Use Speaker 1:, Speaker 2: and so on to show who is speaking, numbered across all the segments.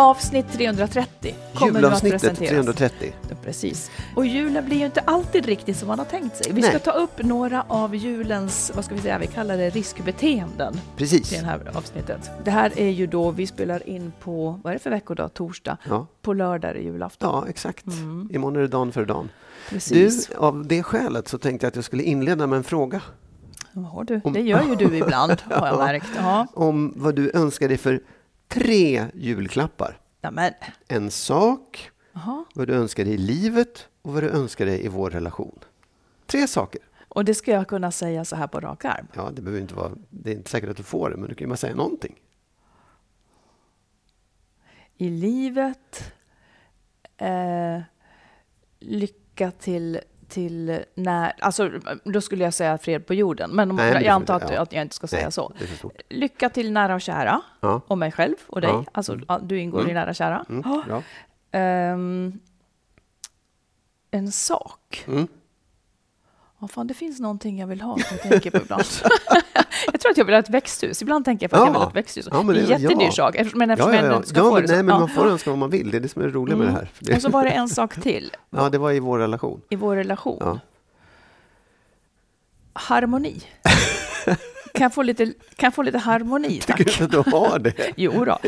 Speaker 1: Avsnitt 330 kommer nu att presenteras.
Speaker 2: 330.
Speaker 1: Ja, precis. Och julen blir ju inte alltid riktigt som man har tänkt sig. Vi ska
Speaker 2: Nej.
Speaker 1: ta upp några av julens, vad ska vi säga, vi kallar det riskbeteenden
Speaker 2: Precis.
Speaker 1: i det här avsnittet. Det här är ju då, vi spelar in på, vad är det för veckodag? Torsdag.
Speaker 2: Ja.
Speaker 1: På lördag är det julafton.
Speaker 2: ja, exakt. Imorgon är det dagen för dagen. Du,
Speaker 1: Precis.
Speaker 2: av det skälet så tänkte jag att jag skulle inleda med en fråga
Speaker 1: Ja, du,
Speaker 2: Om-
Speaker 1: det gör ju du ibland, har jag märkt. Ja.
Speaker 2: om vad du önskar dig för tre julklappar.
Speaker 1: Ja, men,
Speaker 2: En sak,
Speaker 1: Jaha.
Speaker 2: vad du önskar dig i livet och vad du önskar dig i vår relation. Tre saker.
Speaker 1: Och det ska jag kunna säga så här på rak arm.
Speaker 2: Ja, det behöver inte vara, det är inte säkert att du får det, men du kan ju bara säga någonting.
Speaker 1: I livet, eh, lycka till, till när... Alltså, då skulle jag säga fred på jorden, men,
Speaker 2: Nej, men
Speaker 1: jag antar att,
Speaker 2: ja.
Speaker 1: jag inte ska säga
Speaker 2: Nej,
Speaker 1: så. Lycka till nära och kära,
Speaker 2: Ja.
Speaker 1: och mig själv och dig.
Speaker 2: Ja.
Speaker 1: Alltså, ja, du ingår i nära och kära.
Speaker 2: Mm.
Speaker 1: Ehm, en sak.
Speaker 2: Mm.
Speaker 1: Ja, fan, det finns någonting jag vill ha som jag tänker på ibland. jag tror att jag vill ha ett växthus. Ibland tänker jag på att jag
Speaker 2: Ja.
Speaker 1: vill ha ett växthus.
Speaker 2: Ja,
Speaker 1: det är en jättedyr
Speaker 2: ja.
Speaker 1: sak. eftersom- Men eftersom
Speaker 2: Ja, ja,
Speaker 1: jag
Speaker 2: ja.
Speaker 1: ska få
Speaker 2: men,
Speaker 1: det
Speaker 2: nej, men man får önska vad man vill. Det är det som är det roliga med det här. För det,
Speaker 1: Och så var det en sak till
Speaker 2: ja, det var i vår relation.
Speaker 1: i vår relation.
Speaker 2: Ja.
Speaker 1: Harmoni. kan, jag få lite, kan jag få lite harmoni,
Speaker 2: Tycker du
Speaker 1: tack?
Speaker 2: inte du har det?
Speaker 1: Jo då.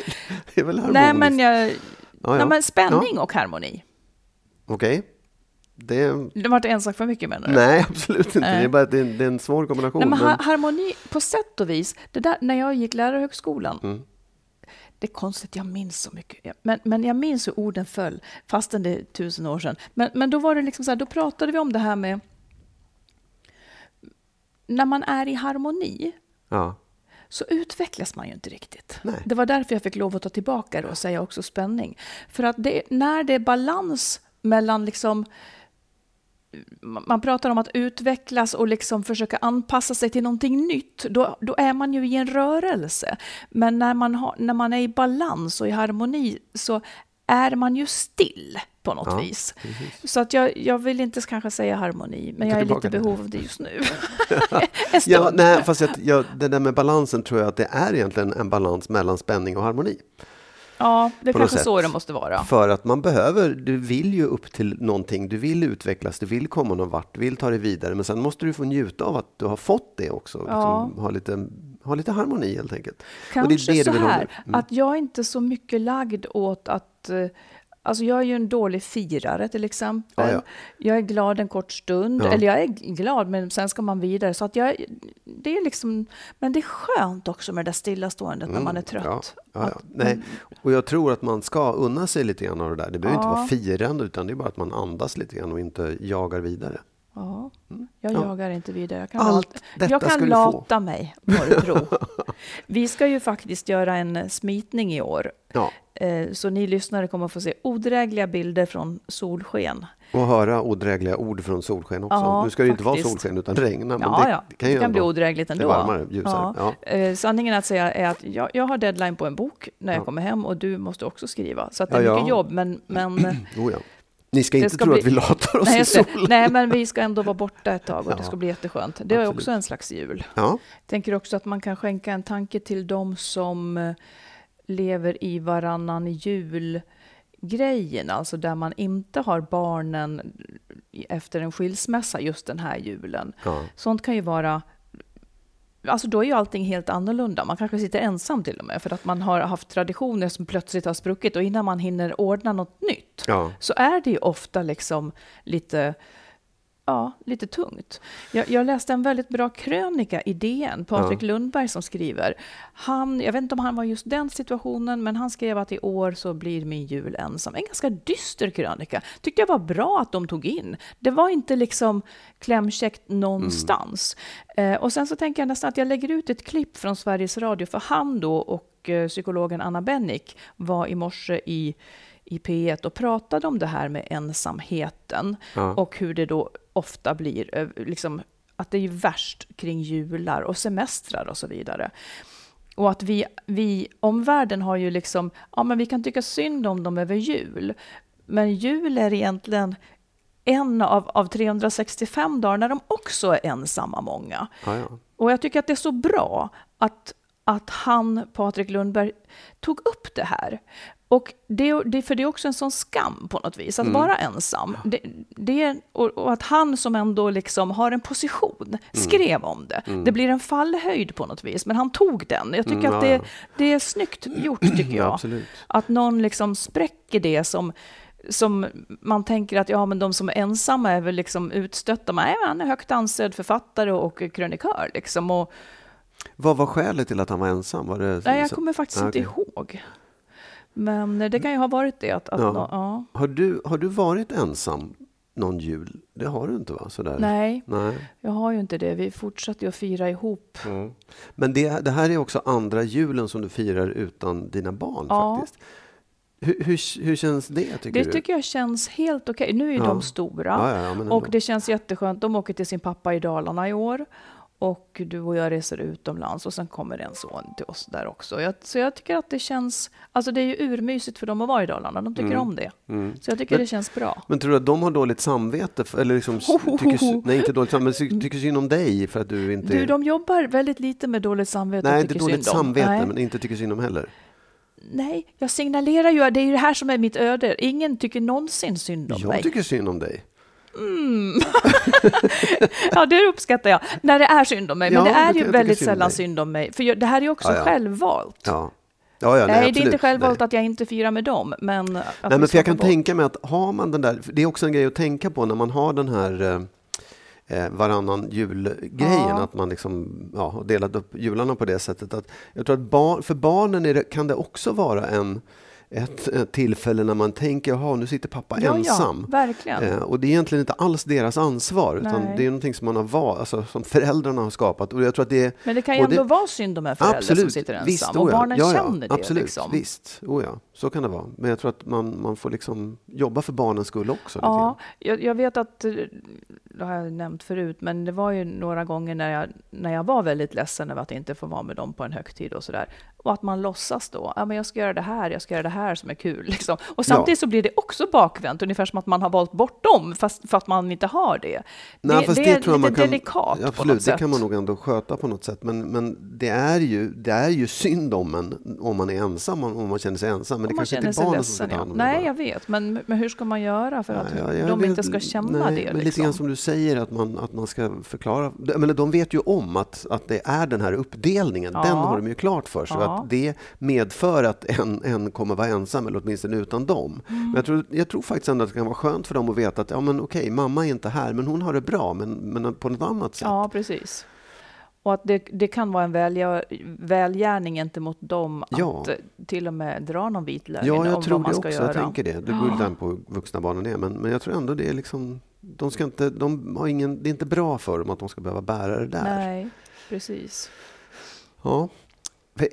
Speaker 2: Det är väl harmoniskt?
Speaker 1: Nej, men, jag,
Speaker 2: ja, ja.
Speaker 1: nej, men spänning och harmoni.
Speaker 2: Okej. Det...
Speaker 1: Det var inte en sak för mycket menar du?
Speaker 2: Nej, absolut inte. Det är bara det är, det är en svår kombination.
Speaker 1: Nej, men
Speaker 2: men-
Speaker 1: ha- harmoni, på sätt och vis, det där, när jag gick lärarhögskolan,
Speaker 2: Mm.
Speaker 1: det är konstigt, jag minns så mycket, men, men jag minns hur orden föll, fastän det är tusen år sedan. Men, men då var det liksom så här, då pratade vi om det här med, när man är i harmoni,
Speaker 2: Ja.
Speaker 1: så utvecklas man ju inte riktigt.
Speaker 2: Nej.
Speaker 1: Det var därför jag fick lov att ta tillbaka det och säga också spänning. För att det, när det är balans mellan liksom man pratar om att utvecklas och liksom försöka anpassa sig till någonting nytt, då, då är man ju i en rörelse. Men när man, har, när man är i balans och i harmoni så är man ju still på något
Speaker 2: Ja,
Speaker 1: vis. Så att jag, jag vill inte kanske säga harmoni, men jag är lite behov av det just nu.
Speaker 2: Ja, nej, fast jag, jag, det där med balansen tror jag att det är egentligen en balans mellan spänning och harmoni.
Speaker 1: Ja, det är kanske så det måste vara.
Speaker 2: För att man behöver, du vill ju upp till någonting, du vill utvecklas, du vill komma någon vart, du vill ta dig vidare, men sen måste du få njuta av att du har fått det också.
Speaker 1: Ja.
Speaker 2: Liksom, ha, lite, ha lite harmoni helt enkelt.
Speaker 1: Kanske
Speaker 2: och det är det
Speaker 1: så här.
Speaker 2: Mm.
Speaker 1: att jag är inte så mycket lagd åt att... Alltså jag är ju en dålig firare till exempel.
Speaker 2: Ja, ja.
Speaker 1: Jag är glad en kort stund,
Speaker 2: Ja.
Speaker 1: eller jag är glad men sen ska man vidare. Så att jag, det är liksom, men det är skönt också med det där stillaståendet när man är trött.
Speaker 2: Mm. Ja.
Speaker 1: Att-
Speaker 2: Nej. Och jag tror att man ska unna sig lite grann av det där. Det behöver inte vara firande, utan det är bara att man andas lite grann och inte jagar vidare.
Speaker 1: Ja, jag
Speaker 2: Ja.
Speaker 1: jagar inte vidare. Jag kan,
Speaker 2: Allt
Speaker 1: lata, jag kan lata mig, må du tro. Vi ska ju faktiskt göra en smitning i år. Eh, Så ni lyssnare kommer att få se odrägliga bilder från solsken.
Speaker 2: Och höra odrägliga ord från solsken också.
Speaker 1: Ja,
Speaker 2: nu ska det inte vara solsken utan regna. Men
Speaker 1: Ja,
Speaker 2: det,
Speaker 1: ja,
Speaker 2: det kan ju
Speaker 1: det kan bli
Speaker 2: ändå-
Speaker 1: odrägligt
Speaker 2: det är
Speaker 1: ändå.
Speaker 2: varmare, ljusare. Ja.
Speaker 1: Eh, sanningen att säga är att jag, jag har deadline på en bok när jag
Speaker 2: Ja.
Speaker 1: kommer hem och du måste också skriva. Så det är mycket jobb, men... men
Speaker 2: Oh. Ni ska inte
Speaker 1: ska
Speaker 2: tro
Speaker 1: bli-
Speaker 2: att vi latar oss
Speaker 1: nej,
Speaker 2: i solen.
Speaker 1: nej, men vi ska ändå vara borta ett tag och det ska bli jätteskönt. Det är
Speaker 2: Absolut.
Speaker 1: också en slags jul.
Speaker 2: Ja.
Speaker 1: tänker också att man kan skänka en tanke till de som eh, lever i varannan jul-grejen, alltså där man inte har barnen efter en skilsmässa just den här julen.
Speaker 2: Ja.
Speaker 1: Sånt kan ju vara Alltså då är ju allting helt annorlunda. Man kanske sitter ensam till och med för att man har haft traditioner som plötsligt har spruckit och innan man hinner ordna något nytt
Speaker 2: Ja.
Speaker 1: så är det ju ofta liksom lite, ja, lite tungt. Jag, jag läste en väldigt bra krönika i DN, Patrik Lundberg som skriver. Han, jag vet inte om han var just den situationen, men han skrev att i år så blir min jul ensam. En ganska dyster krönika. Tyckte jag var bra att de tog in. Det var inte liksom klämkäckt någonstans. Eh, och sen så tänker jag nästan att jag lägger ut ett klipp från Sveriges Radio, för han då och eh, psykologen Anna Bennick var i morse i i P1 och pratade om det här med ensamheten
Speaker 2: Ja.
Speaker 1: och hur det då ofta blir eh, liksom, att det är värst kring jular och semestrar och så vidare. Och att vi, vi, omvärlden har ju liksom, ja men vi kan tycka synd om dem över jul, men jul är egentligen en av, av 365 dagar när de också är ensamma många.
Speaker 2: Ja, ja.
Speaker 1: Och jag tycker att det är så bra att, att han, Patrik Lundberg, tog upp det här. Och det, det, för det är också en sån skam på något vis, att vara ensam. Det, det, och, och att han som ändå liksom har en position skrev om det. Det blir en fallhöjd på något vis, men han tog den. Jag tycker
Speaker 2: Mm,
Speaker 1: att
Speaker 2: ja,
Speaker 1: det,
Speaker 2: ja.
Speaker 1: det är snyggt gjort, tycker
Speaker 2: Ja,
Speaker 1: jag.
Speaker 2: absolut.
Speaker 1: Att någon liksom spräcker det som, som man tänker att ja, men de som är ensamma är väl liksom utstötta. Men nej, han är högt ansedd författare och krönikör. Liksom. Och,
Speaker 2: Vad var skälet till att han var ensam? Var det,
Speaker 1: nej, jag kommer faktiskt
Speaker 2: Ah,
Speaker 1: inte
Speaker 2: okej.
Speaker 1: ihåg. Men det kan ju ha varit det. Att, att
Speaker 2: Ja.
Speaker 1: nå- ja.
Speaker 2: Har, du, har du varit ensam någon jul? Det har du inte va? Sådär.
Speaker 1: Nej,
Speaker 2: Nej.
Speaker 1: jag har ju inte det. Vi fortsatte ju att fira ihop.
Speaker 2: Men det, det här är också andra julen som du firar utan dina barn
Speaker 1: Ja.
Speaker 2: faktiskt. Hur, hur, hur känns det tycker
Speaker 1: Det
Speaker 2: du?
Speaker 1: tycker jag känns helt okej. Nu är ju
Speaker 2: Ja.
Speaker 1: de stora.
Speaker 2: Ja, ja,
Speaker 1: och det känns jätteskönt. De åker till sin pappa i Dalarna i år. Och du och jag reser utomlands och sen kommer en son till oss där också. Jag, så jag tycker att det känns, alltså det är ju urmysigt för dem att vara i Dalarna. De tycker om det. Så jag tycker
Speaker 2: Mm. Men-
Speaker 1: det känns bra.
Speaker 2: Men tror du att de har dåligt samvete? För, eller liksom, tycker, nej, inte dåligt samvete, men ty- tycker synd om dig för att du inte...
Speaker 1: Du, de jobbar väldigt lite med dåligt samvete
Speaker 2: nej, inte dåligt samvete,
Speaker 1: Nej.
Speaker 2: men inte tycker synd om heller.
Speaker 1: Nej, jag signalerar ju, det är ju det här som är mitt öde. Ingen tycker någonsin synd om
Speaker 2: Jag
Speaker 1: mig.
Speaker 2: tycker synd om dig.
Speaker 1: Ja, det uppskattar jag. När det är synd om mig. Men
Speaker 2: Ja,
Speaker 1: det är ju väldigt
Speaker 2: synd
Speaker 1: sällan synd om mig. För det här är ju också
Speaker 2: Ja, ja.
Speaker 1: självvalt.
Speaker 2: Ja. Ja, ja,
Speaker 1: nej, det är inte självvalt
Speaker 2: Nej.
Speaker 1: att jag inte firar med dem. Men,
Speaker 2: Nej, men för jag kan
Speaker 1: bort-
Speaker 2: tänka mig att har man den där, det är också en grej att tänka på när man har den här eh, eh, varannan julgrejen,
Speaker 1: Ja.
Speaker 2: att man liksom, ja, har delat upp jularna på det sättet. Att jag tror att bar, för barnen det, kan det också vara en, ett, ett tillfälle när man tänker, jaha, nu sitter pappa
Speaker 1: Ja,
Speaker 2: ensam.
Speaker 1: ja, verkligen.
Speaker 2: Eh, och det är egentligen inte alls deras ansvar, utan
Speaker 1: Nej.
Speaker 2: det är någonting som man har valt, alltså, som föräldrarna har skapat. Och jag tror att det
Speaker 1: Men det kan ju
Speaker 2: och det-
Speaker 1: ändå vara synd om en förälder som
Speaker 2: Absolut,
Speaker 1: sitter ensam.
Speaker 2: visst,
Speaker 1: och barnen
Speaker 2: ja,
Speaker 1: känner det.
Speaker 2: Absolut,
Speaker 1: liksom.
Speaker 2: visst. Oh ja, så kan det vara. Men jag tror att man, man får liksom jobba för barnens skull också.
Speaker 1: Ja, jag, jag vet att, eh, det har jag nämnt förut, men det var ju några gånger när jag, när jag var väldigt ledsen över att inte få vara med dem på en högtid och sådär. Och att man låtsas då, ja men jag ska göra det här, jag ska göra det här som är kul. Liksom. Och samtidigt så blir det också bakvänt, ungefär som att man har valt bort dem, fast för att man inte har det.
Speaker 2: Nej,
Speaker 1: det,
Speaker 2: fast
Speaker 1: det
Speaker 2: det
Speaker 1: är
Speaker 2: tror
Speaker 1: lite
Speaker 2: man kan,
Speaker 1: delikat på
Speaker 2: Absolut,
Speaker 1: något
Speaker 2: det
Speaker 1: sätt.
Speaker 2: kan man nog ändå sköta på något sätt. Men, men det, är ju, det är ju synd om en om man är ensam, om man känner sig ensam. Men det
Speaker 1: man känner sig ledsen. Ja. Nej, jag vet. Men, men hur ska man göra för att
Speaker 2: jag
Speaker 1: de
Speaker 2: vet-
Speaker 1: inte ska känna
Speaker 2: nej,
Speaker 1: det?
Speaker 2: Men lite
Speaker 1: liksom?
Speaker 2: grann som du säger, att man, att man ska förklara. Men de vet ju om att, att det är den här uppdelningen.
Speaker 1: Ja.
Speaker 2: Den har de ju klart för sig.
Speaker 1: Ja.
Speaker 2: Att det medför att en, en kommer vara ensam, eller åtminstone utan dem.
Speaker 1: Mm.
Speaker 2: Men jag tror, jag tror faktiskt ändå att det kan vara skönt för dem att veta att ja, men okej, mamma är inte här, men hon har det bra, men, men på något annat sätt.
Speaker 1: Ja, precis. Och att det, det kan vara en välgör, välgärning gentemot dem att
Speaker 2: Ja.
Speaker 1: eh, till och med dra någon vit lögn
Speaker 2: Ja,
Speaker 1: om
Speaker 2: jag
Speaker 1: vad
Speaker 2: tror
Speaker 1: man
Speaker 2: det
Speaker 1: ska
Speaker 2: också.
Speaker 1: göra.
Speaker 2: Jag tänker det. Det beror lite på hur vuxna barnen är. Men, men jag tror ändå det är liksom... De ska inte, de har ingen, det är inte bra för dem att de ska behöva bära det där.
Speaker 1: Nej, precis.
Speaker 2: Ja.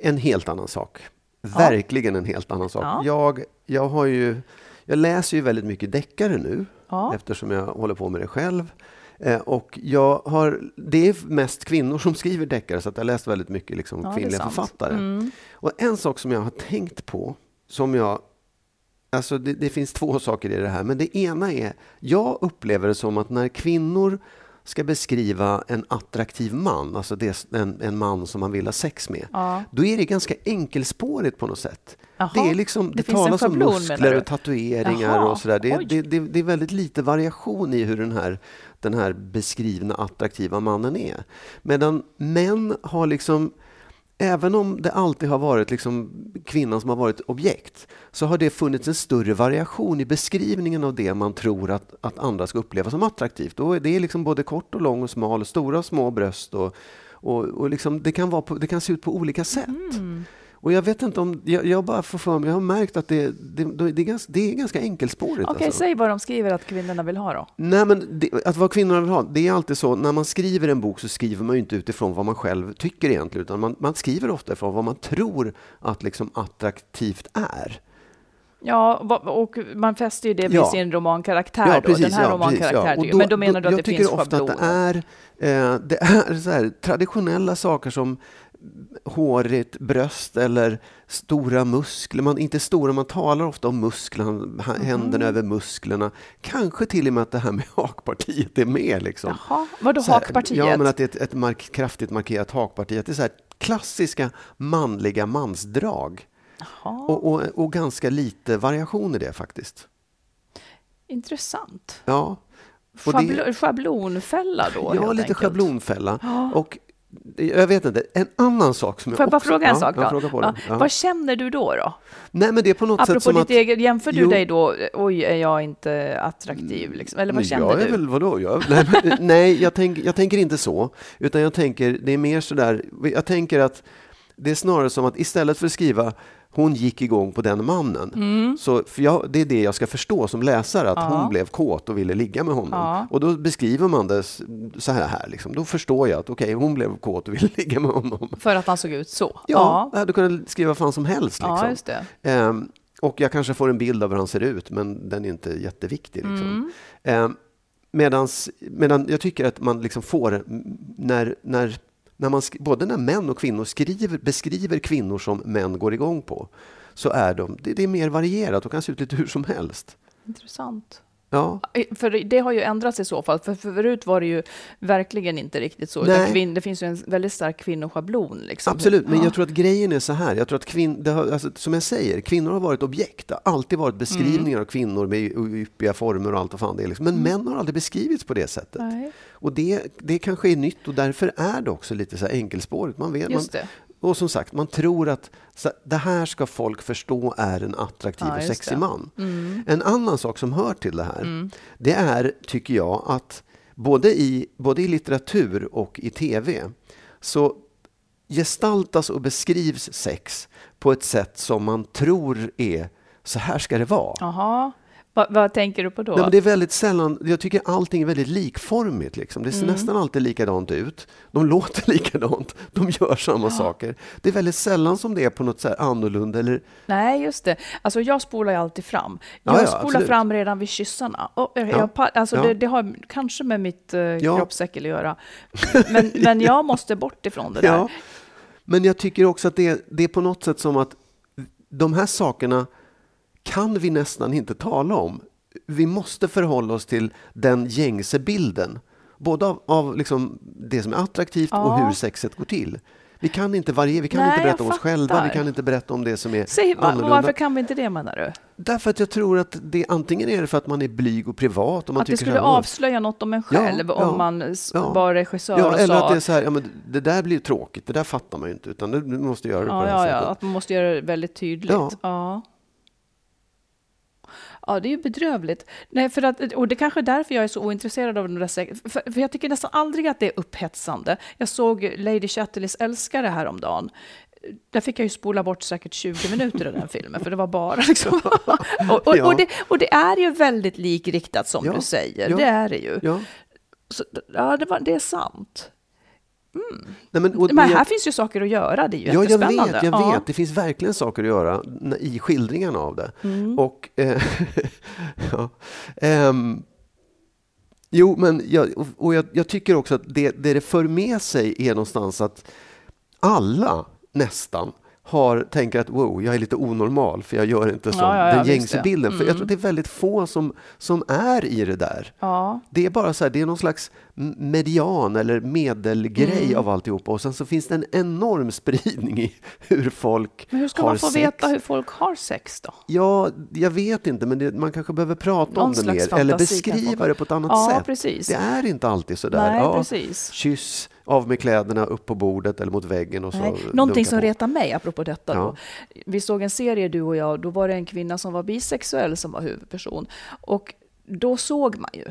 Speaker 2: En helt annan sak. verkligen en helt annan sak.
Speaker 1: Ja.
Speaker 2: Jag, jag, har ju, jag läser ju väldigt mycket deckare nu
Speaker 1: Ja.
Speaker 2: eftersom jag håller på med det själv. Eh, och jag har, det är mest kvinnor som skriver deckare så att jag har läst väldigt mycket liksom,
Speaker 1: Ja,
Speaker 2: kvinnliga författare.
Speaker 1: Mm.
Speaker 2: Och en sak som jag har tänkt på, som jag Alltså det, det finns två saker i det här, men det ena är, jag upplever det som att när kvinnor ska beskriva en attraktiv man, alltså en, en man som man vill ha sex med,
Speaker 1: Ja.
Speaker 2: då är det ganska enkelspårigt på något sätt.
Speaker 1: Jaha,
Speaker 2: det är liksom, det,
Speaker 1: det
Speaker 2: talas om muskler och tatueringar
Speaker 1: Jaha,
Speaker 2: och sådär. Det, det, det, det är väldigt lite variation i hur den här, den här beskrivna attraktiva mannen är. Medan män har liksom Även om det alltid har varit liksom kvinnan som har varit objekt så har det funnits en större variation i beskrivningen av det man tror att, att andra ska uppleva som attraktivt. Och det är liksom både kort och lång och smal, stora och små bröst och, och, och liksom det, kan vara på, det kan se ut på olika sätt.
Speaker 1: Mm.
Speaker 2: Och jag vet inte om, jag, jag bara får för mig, jag har märkt att det, det, det, är, ganska, det är ganska enkelspårigt.
Speaker 1: Okej,
Speaker 2: alltså.
Speaker 1: säg vad de skriver att kvinnorna vill ha då.
Speaker 2: Nej, men det, att vad kvinnorna vill ha, det är alltid så, när man skriver en bok så skriver man ju inte utifrån vad man själv tycker egentligen, utan man, man skriver ofta ifrån vad man tror att liksom attraktivt är.
Speaker 1: Ja, och man fäster ju det vid
Speaker 2: Ja.
Speaker 1: sin romankaraktär då. Den här
Speaker 2: ja, ja.
Speaker 1: Tycker jag. Men då menar du att
Speaker 2: jag
Speaker 1: det
Speaker 2: tycker
Speaker 1: finns
Speaker 2: ofta
Speaker 1: schabloner?
Speaker 2: att det är, eh, det är så här, traditionella saker som hårigt bröst eller stora muskler. Man, inte stora, man talar ofta om musklerna,
Speaker 1: Mhm.
Speaker 2: händerna över musklerna. Kanske till och med att det här med hakpartiet är med. Liksom.
Speaker 1: Jaha, vadå
Speaker 2: här,
Speaker 1: hakpartiet?
Speaker 2: Ja, men att det är ett, ett mark, kraftigt markerat hakparti. Att det är så här klassiska manliga mansdrag. Och, och, och ganska lite variation i det faktiskt.
Speaker 1: intressant.
Speaker 2: Ja. Och det-
Speaker 1: Schablo- Schablonfälla då,
Speaker 2: Ja, lite
Speaker 1: enkelt.
Speaker 2: schablonfälla. Och jag vet inte, en annan sak som
Speaker 1: Får jag
Speaker 2: jag
Speaker 1: bara
Speaker 2: också...
Speaker 1: fråga en
Speaker 2: ja,
Speaker 1: sak då? Ja.
Speaker 2: Ja.
Speaker 1: Vad känner du då? då?
Speaker 2: Nej, men det är på något sätt
Speaker 1: Apropå
Speaker 2: som
Speaker 1: ditt
Speaker 2: att...
Speaker 1: eget, jämför du
Speaker 2: Jo.
Speaker 1: dig då, oj, är jag inte attraktiv? Liksom? Eller vad känner
Speaker 2: jag är
Speaker 1: du?
Speaker 2: Väl, vadå? Jag, nej, men, nej jag, tänk, jag tänker inte så. Utan jag tänker, det är mer sådär, jag tänker att det är snarare som att istället för att skriva hon gick igång på den mannen.
Speaker 1: Mm.
Speaker 2: Så, för jag, det är det jag ska förstå som läsare, att
Speaker 1: Ja.
Speaker 2: hon blev kåt och ville ligga med honom.
Speaker 1: Ja.
Speaker 2: Och då beskriver man det så här. här liksom. Då förstår jag att okej, hon blev kåt och ville ligga med honom.
Speaker 1: För att han såg ut så?
Speaker 2: Ja, jag hade kunnat skriva vad fan som helst. Liksom.
Speaker 1: Ja.
Speaker 2: Ehm, och jag kanske får en bild av hur han ser ut, men den är inte jätteviktig. Liksom.
Speaker 1: Mm.
Speaker 2: Ehm, medans, medan jag tycker att man liksom får, när, när, när man, både när män och kvinnor skriver, beskriver kvinnor som män går igång på, så är de, det, det är mer varierat och kan se ut lite hur som helst.
Speaker 1: Intressant.
Speaker 2: Ja,
Speaker 1: För det har ju ändrats i så fall. För förut var det ju verkligen inte riktigt så. Kvinn, det finns ju en väldigt stark kvinnoschablon. Liksom.
Speaker 2: Absolut, men
Speaker 1: Ja.
Speaker 2: jag tror att grejen är så här. Jag tror att kvin, det har, alltså, som jag säger, kvinnor har varit objekt. Det har alltid varit beskrivningar
Speaker 1: Mm.
Speaker 2: av kvinnor med yppiga former och allt vad fan det är. Liksom. Men män har aldrig beskrivits på det sättet.
Speaker 1: Nej,
Speaker 2: Och det, det kanske är nytt och därför är det också lite så här enkelspårigt. Man vet, man. Och som sagt, man tror att det här ska folk förstå är en attraktiv
Speaker 1: Ja,
Speaker 2: och sexig man.
Speaker 1: Mm.
Speaker 2: En annan sak som hör till det här,
Speaker 1: Mm.
Speaker 2: det är, tycker jag, att både i, både i litteratur och i tv så gestaltas och beskrivs sex på ett sätt som man tror är så här ska det vara.
Speaker 1: Jaha, Va, vad tänker du på då?
Speaker 2: Nej, men det är väldigt sällan, jag tycker allting är väldigt likformigt. Liksom. Det ser
Speaker 1: Mm.
Speaker 2: nästan alltid likadant ut. De låter likadant, de gör samma saker. Det är väldigt sällan som det är på något så annorlunda. Eller,
Speaker 1: Nej, just det. Alltså jag spolar ju alltid fram.
Speaker 2: Ja,
Speaker 1: Jag
Speaker 2: ja,
Speaker 1: spolar
Speaker 2: absolut.
Speaker 1: fram redan vid kyssarna. Och jag,
Speaker 2: Ja,
Speaker 1: jag, alltså
Speaker 2: ja.
Speaker 1: det, det har kanske med mitt uh,
Speaker 2: Ja.
Speaker 1: kroppsäckel att göra. Men, men jag måste bort ifrån det där.
Speaker 2: ja. Men jag tycker också att det, det är på något sätt som att de här sakerna kan vi nästan inte tala om. Vi måste förhålla oss till den gängse bilden. Både av, av liksom det som är attraktivt och
Speaker 1: Ja.
Speaker 2: hur sexet går till. Vi kan inte variera, vi kan
Speaker 1: Nej,
Speaker 2: inte berätta om oss själva, vi kan inte berätta om det som är
Speaker 1: Säg,
Speaker 2: annorlunda.
Speaker 1: varför kan vi inte det menar du?
Speaker 2: Därför att jag tror att det antingen är det för att man är blyg och privat. Och man
Speaker 1: Att det skulle avslöja något om en
Speaker 2: Ja,
Speaker 1: själv
Speaker 2: ja,
Speaker 1: om man s-
Speaker 2: ja.
Speaker 1: var regissör
Speaker 2: Ja,
Speaker 1: och
Speaker 2: eller
Speaker 1: sa
Speaker 2: att det är så här, ja, men det där blir tråkigt, det där fattar man ju inte, utan du måste göra det på
Speaker 1: Ja,
Speaker 2: det här
Speaker 1: ja,
Speaker 2: sättet.
Speaker 1: ja, att man måste göra det väldigt tydligt.
Speaker 2: Ja.
Speaker 1: Ja. Det är ju bedrövligt. Nej, för att, och det kanske är därför jag är så ointresserad av den där. För, för jag tycker nästan aldrig att det är upphetsande. Jag såg Lady Chatterleys älskare häromdagen. Där fick jag ju spola bort säkert 20 minuter av den filmen, för det var bara liksom... och, och,
Speaker 2: Ja.
Speaker 1: och, det, och det är ju väldigt likriktat som
Speaker 2: Ja,
Speaker 1: du säger,
Speaker 2: ja.
Speaker 1: det är det ju.
Speaker 2: Ja,
Speaker 1: Så, ja, det, var, det är sant.
Speaker 2: Nej, men, och-
Speaker 1: Men
Speaker 2: jag-
Speaker 1: här finns ju saker att göra, det är ju
Speaker 2: Ja, jag
Speaker 1: jättespännande.
Speaker 2: vet, jag
Speaker 1: Ja.
Speaker 2: vet. Det finns verkligen saker att göra i skildringarna av det.
Speaker 1: Mm.
Speaker 2: Och, eh, ja, ehm, jo, men jag, och- och jag, jag tycker också att det, det det för med sig är någonstans att alla nästan har, tänker att wow, jag är lite onormal för jag gör inte som
Speaker 1: Ja, ja, ja,
Speaker 2: den gängse bilden. För jag
Speaker 1: Mm.
Speaker 2: tror att det är väldigt få som, som är i det där. Det är bara så här, det är någon slags median eller medelgrej
Speaker 1: Mm.
Speaker 2: av alltihopa och sen så finns det en enorm spridning i hur folk
Speaker 1: Men hur ska
Speaker 2: har
Speaker 1: man få
Speaker 2: sex.
Speaker 1: veta hur folk har sex då?
Speaker 2: Ja, jag vet inte, men det, man kanske behöver prata
Speaker 1: Någon
Speaker 2: om det mer eller beskriva det på ett annat
Speaker 1: Ja,
Speaker 2: sätt.
Speaker 1: precis.
Speaker 2: Det är inte alltid så där.
Speaker 1: Nej,
Speaker 2: ja,
Speaker 1: precis.
Speaker 2: Kyss, av med kläderna, upp på bordet eller mot väggen och så
Speaker 1: Nej. Någonting som
Speaker 2: på.
Speaker 1: retar mig, apropå detta.
Speaker 2: Ja.
Speaker 1: Då. Vi såg en serie, du och jag, då var det en kvinna som var bisexuell som var huvudperson. Och då såg man ju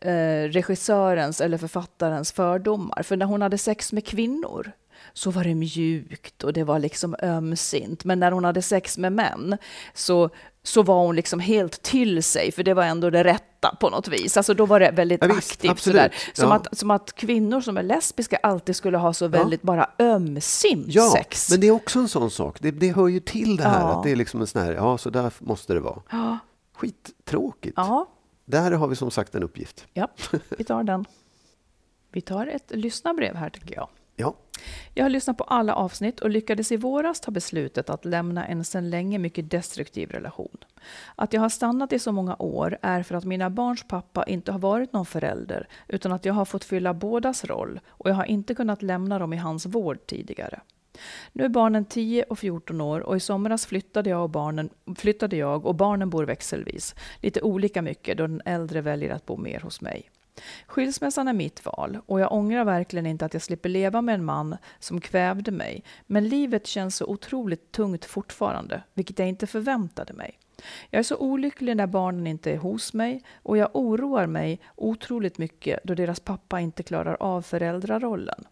Speaker 1: eh, regissörens eller författarens fördomar. För när hon hade sex med kvinnor så var det mjukt och det var liksom ömsint. Men när hon hade sex med män så, så var hon liksom helt till sig, för det var ändå det rätta på något vis. Alltså då var det väldigt
Speaker 2: Ja, visst,
Speaker 1: aktivt.
Speaker 2: absolut.
Speaker 1: Sådär. Som,
Speaker 2: Ja.
Speaker 1: att, som att kvinnor som är lesbiska alltid skulle ha så väldigt bara ömsint
Speaker 2: Ja,
Speaker 1: sex.
Speaker 2: men det är också en sån sak. Det, det hör ju till det här
Speaker 1: Ja.
Speaker 2: att det är liksom en sån här, ja så där måste det vara.
Speaker 1: Ja.
Speaker 2: Skittråkigt.
Speaker 1: Ja,
Speaker 2: Där har vi som sagt en uppgift.
Speaker 1: ja, vi tar den. Vi tar ett lyssnarbrev här tycker jag.
Speaker 2: Ja,
Speaker 1: Jag har lyssnat på alla avsnitt och lyckades i våras ta beslutet att lämna en sedan länge mycket destruktiv relation. Att jag har stannat i så många år är för att mina barns pappa inte har varit någon förälder utan att jag har fått fylla bådas roll och jag har inte kunnat lämna dem i hans vård tidigare. Nu är barnen 10 och 14 år och i somras flyttade jag och, barnen, flyttade jag och barnen bor växelvis. Lite olika mycket då den äldre väljer att bo mer hos mig. Skilsmässan är mitt val och jag ångrar verkligen inte att jag slipper leva med en man som kvävde mig. Men livet känns så otroligt tungt fortfarande, vilket jag inte förväntade mig. Jag är så olycklig när barnen inte är hos mig och jag oroar mig otroligt mycket då deras pappa inte klarar av föräldrarollen.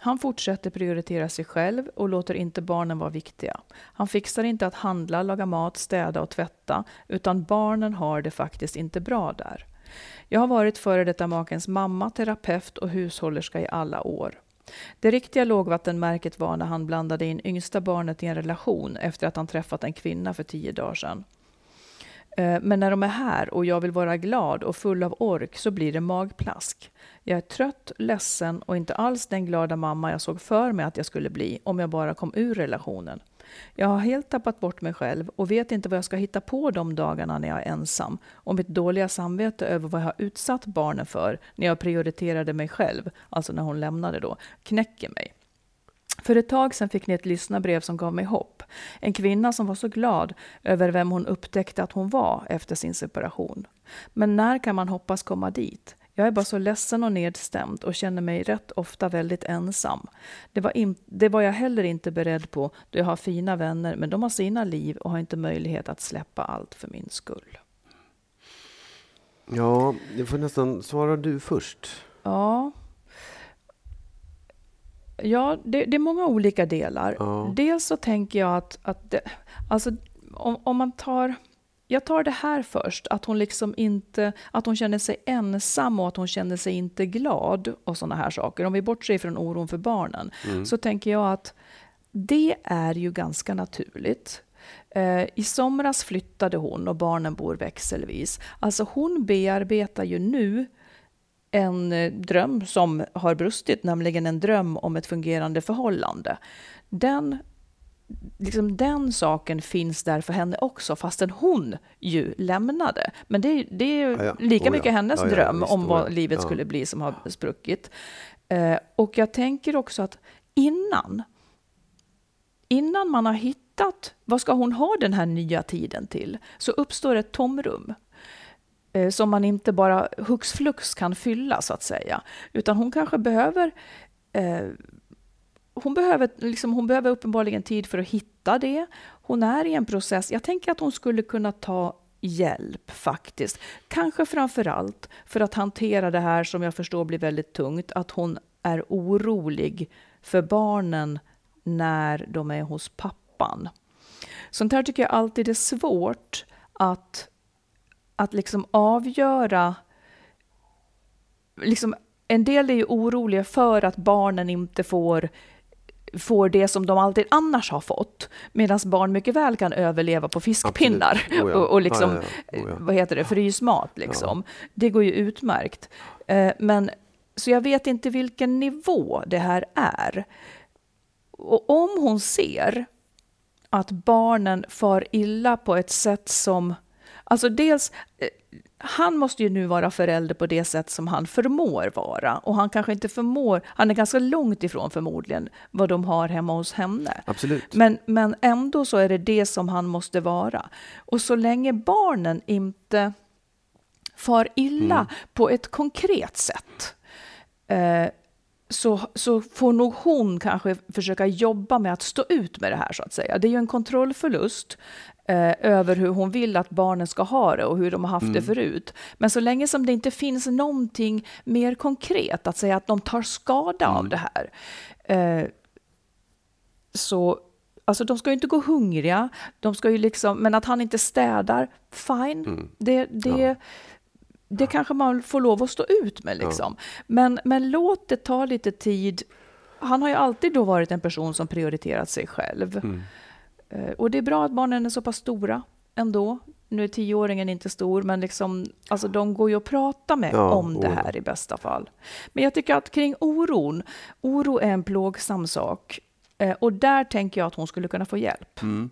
Speaker 1: Han fortsätter prioritera sig själv och låter inte barnen vara viktiga. Han fixar inte att handla, laga mat, städa och tvätta, utan barnen har det faktiskt inte bra där. Jag har varit före detta makens mamma, terapeut och hushållerska i alla år. Det riktiga lågvattenmärket var när han blandade in yngsta barnet i en relation efter att han träffat en kvinna för tio dagar sedan. Eh, men när de är här och jag vill vara glad och full av ork så blir det magplask. Jag är trött, ledsen och inte alls den glada mamma jag såg för mig att jag skulle bli om jag bara kom ur relationen. Jag har helt tappat bort mig själv och vet inte vad jag ska hitta på de dagarna när jag är ensam. Och mitt dåliga samvete över vad jag har utsatt barnen för när jag prioriterade mig själv, alltså när hon lämnade då, knäcker mig. För ett tag sedan fick ni ett lyssnarbrev som gav mig hopp. En kvinna som var så glad över vem hon upptäckte att hon var efter sin separation. Men när kan man hoppas komma dit? Jag är bara så ledsen och nedstämd och känner mig rätt ofta väldigt ensam. Det var, in, det var jag heller inte beredd på då jag har fina vänner men de har sina liv och har inte möjlighet att släppa allt för min skull.
Speaker 2: ja det får nästan svara du först.
Speaker 1: Ja. Ja, det, det är många olika delar.
Speaker 2: Ja.
Speaker 1: Dels så tänker jag att, att det, alltså, om, om man tar... Jag tar det här först, att hon liksom inte, att hon känner sig ensam och att hon känner sig inte glad och sådana här saker. Om vi bortser från oron för barnen, så tänker jag att det är ju ganska naturligt. Eh, I somras flyttade hon och barnen bor växelvis. Alltså hon bearbetar ju nu en eh, dröm som har brustit, nämligen en dröm om ett fungerande förhållande. Den, liksom den saken finns där för henne också, fastän hon ju lämnade. Men det, det är ju
Speaker 2: Ja, ja.
Speaker 1: lika
Speaker 2: Oh,
Speaker 1: mycket hennes
Speaker 2: Ja, ja,
Speaker 1: dröm om
Speaker 2: oh,
Speaker 1: vad livet skulle bli som har spruckit. Eh, och jag tänker också att innan, innan man har hittat vad ska hon ha den här nya tiden till, så uppstår ett tomrum Eh, som man inte bara hux flux kan fylla så att säga. Utan hon kanske behöver eh, hon behöver, liksom, hon behöver uppenbarligen tid för att hitta det. Hon är i en process. Jag tänker att hon skulle kunna ta hjälp faktiskt. Kanske framför allt för att hantera det här som jag förstår blir väldigt tungt. Att hon är orolig för barnen när de är hos pappan. Sånt här tycker jag alltid är svårt att, att liksom avgöra liksom en del är ju oroliga för att barnen inte får får det som de alltid annars har fått. Medan barn mycket väl kan överleva på fiskpinnar oh ja. och, och, liksom, ja, ja, oh vad heter det, frysmat. Liksom. Det går ju utmärkt. Eh, men, så jag vet inte vilken nivå det här är. Och om hon ser att barnen far illa på ett sätt som... Alltså dels, eh, han måste ju nu vara förälder på det sätt som han förmår vara. Och han kanske inte förmår, han är ganska långt ifrån förmodligen vad de har hemma hos henne.
Speaker 2: Absolut.
Speaker 1: Men, men ändå så är det det som han måste vara. Och så länge barnen inte far illa mm. på ett konkret sätt eh, så, så får nog hon kanske försöka jobba med att stå ut med det här så att säga. Det är ju en kontrollförlust eh, över hur hon vill att barnen ska ha det och hur de har haft mm. det förut. Men så länge som det inte finns någonting mer konkret, att säga att de tar skada mm. av det här, eh, så Alltså de ska ju inte gå hungriga, de ska ju liksom, men att han inte städar, fine. Mm. Det, det, ja. det kanske man får lov att stå ut med. Liksom. Ja. Men, men låt det ta lite tid. Han har ju alltid då varit en person som prioriterat sig själv. Mm. Eh, och det är bra att barnen är så pass stora ändå. Nu är tioåringen inte stor, men liksom, alltså de går ju att prata med ja, om det här i bästa fall. Men jag tycker att kring oron, oro är en plågsam sak. Eh, och där tänker jag att hon skulle kunna få hjälp.
Speaker 2: Mm.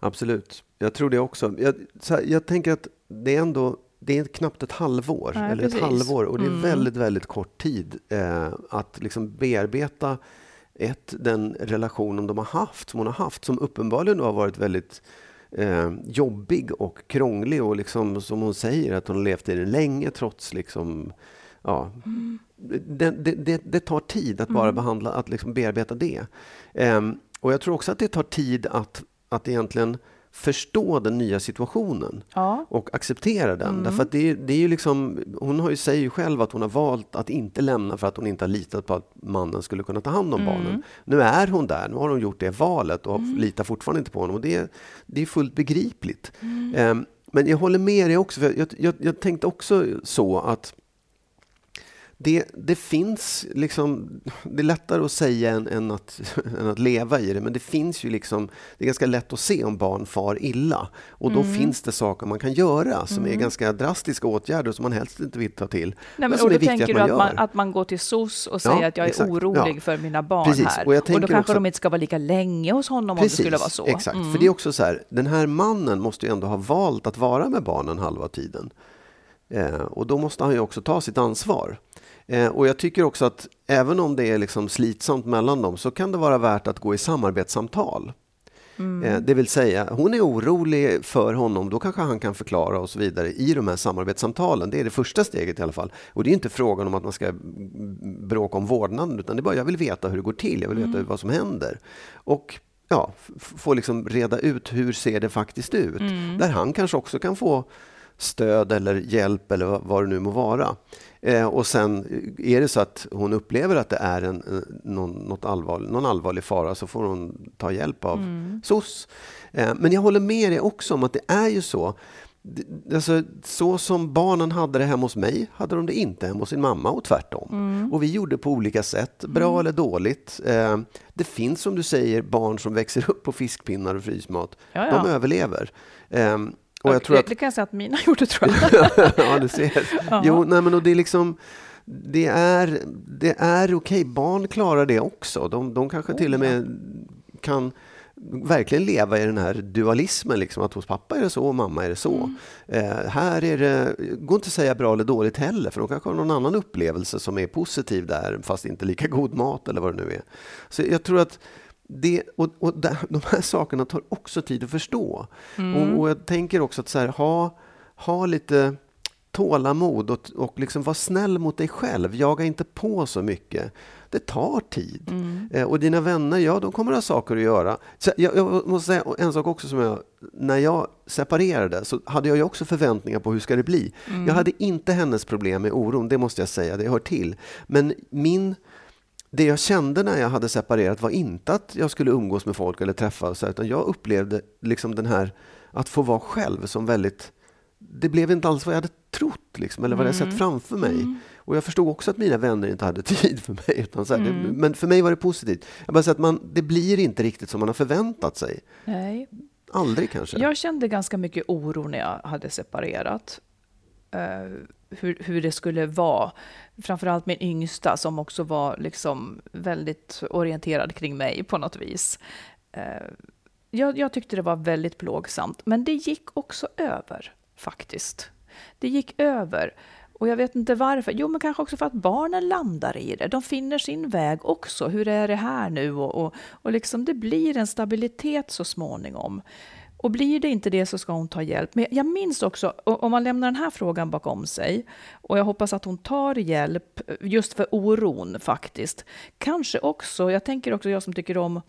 Speaker 2: Absolut, jag tror det också. Jag, här, jag tänker att det är ändå det är knappt ett halvår, Nej, eller precis. ett halvår, och det är mm. väldigt, väldigt kort tid eh, att liksom bearbeta ett, den relationen de har haft, som hon har haft, som uppenbarligen har varit väldigt eh, jobbig och krånglig och liksom, som hon säger, att hon har levt i den länge trots liksom, ja, mm. det, det, det, det, tar tid att bara mm. behandla, att liksom bearbeta det. Eh, och jag tror också att det tar tid att, att egentligen förstå den nya situationen ja. och acceptera den. Mm. Därför att det, det är ju liksom, hon har ju, säger ju själv att hon har valt att inte lämna för att hon inte har litat på att mannen skulle kunna ta hand om mm. barnen. Nu är hon där, nu har hon gjort det valet och mm. litar fortfarande inte på honom. Och det, det är fullt begripligt. Um, men jag håller med dig också, för jag, jag, jag tänkte också så att det, det finns liksom, det är lättare att säga än, än, att, än att leva i det, men det finns ju liksom, det är ganska lätt att se om barn far illa. Och då mm. finns det saker man kan göra som mm. är ganska drastiska åtgärder som man helst inte vill ta till. Nej,
Speaker 1: men, men som och då är tänker att du att man, att man går till SOS och säger ja, att jag är exakt. orolig ja. för mina barn Precis. här. Och, och då kanske också, de inte ska vara lika länge hos honom Precis, om det skulle vara så.
Speaker 2: Exakt, mm. för det är också så här, den här mannen måste ju ändå ha valt att vara med barnen halva tiden. Eh, och då måste han ju också ta sitt ansvar. Eh, och jag tycker också att även om det är liksom slitsamt mellan dem så kan det vara värt att gå i samarbetssamtal. Mm. Eh, det vill säga, hon är orolig för honom, då kanske han kan förklara och så vidare i de här samarbetssamtalen. Det är det första steget i alla fall. Och det är inte frågan om att man ska bråka om vårdnaden, utan det är bara, jag vill veta hur det går till, jag vill veta mm. vad som händer. Och ja, få liksom reda ut hur ser det faktiskt ut. Mm. Där han kanske också kan få stöd eller hjälp eller vad det nu må vara. Eh, och sen är det så att hon upplever att det är en, någon, något allvarlig, någon allvarlig fara så får hon ta hjälp av mm. SOS. Eh, men jag håller med dig också om att det är ju så. Alltså, så som barnen hade det hemma hos mig hade de det inte hemma hos sin mamma och tvärtom. Mm. Och vi gjorde på olika sätt, bra mm. eller dåligt. Eh, det finns som du säger barn som växer upp på fiskpinnar och frysmat. Ja, De överlever.
Speaker 1: Och jag tror det, att, det kan jag säga att mina gjorde, tror jag.
Speaker 2: ja, du ser. Jo, nej, men och det är liksom... Det är, det är okej, okay. barn klarar det också. De, de kanske oh, till och med kan verkligen leva i den här dualismen, liksom, att hos pappa är det så och mamma är det så. Mm. Eh, här är det, går inte att säga bra eller dåligt heller, för de kanske har någon annan upplevelse som är positiv där, fast inte lika god mat eller vad det nu är. Så jag tror att det, och, och de här sakerna tar också tid att förstå. Mm. Och, och, jag tänker också att så här, ha, ha lite tålamod och, och liksom vara snäll mot dig själv. Jaga inte på så mycket. Det tar tid. Mm. Eh, och dina vänner, ja, de kommer ha saker att göra. Så jag, jag, måste säga en sak också som jag, när jag separerade så hade jag ju också förväntningar på hur ska det bli. Mm. Jag hade inte hennes problem med oron, det måste jag säga, det hör till. Men min det jag kände när jag hade separerat var inte att jag skulle umgås med folk eller träffas, utan jag upplevde liksom den här att få vara själv som väldigt... Det blev inte alls vad jag hade trott, liksom, eller vad jag sett mm. framför mig. Mm. Och jag förstod också att mina vänner inte hade tid för mig. Utan så här, det, men för mig var det positivt. Jag bara att man, det blir inte riktigt som man har förväntat sig.
Speaker 1: Nej.
Speaker 2: Aldrig kanske.
Speaker 1: Jag kände ganska mycket oro när jag hade separerat. Eh, hur, hur det skulle vara. Framförallt min yngsta som också var liksom väldigt orienterad kring mig på något vis. Eh, jag, jag tyckte det var väldigt plågsamt, men det gick också över faktiskt. Det gick över. Och jag vet inte varför. Jo, men kanske också för att barnen landar i det. De finner sin väg också. Hur är det här nu? Och, och, och liksom det blir en stabilitet så småningom. Och blir det inte det så ska hon ta hjälp. Men jag minns också, om man lämnar den här frågan bakom sig, och jag hoppas att hon tar hjälp just för oron faktiskt. Kanske också, jag tänker också jag som tycker om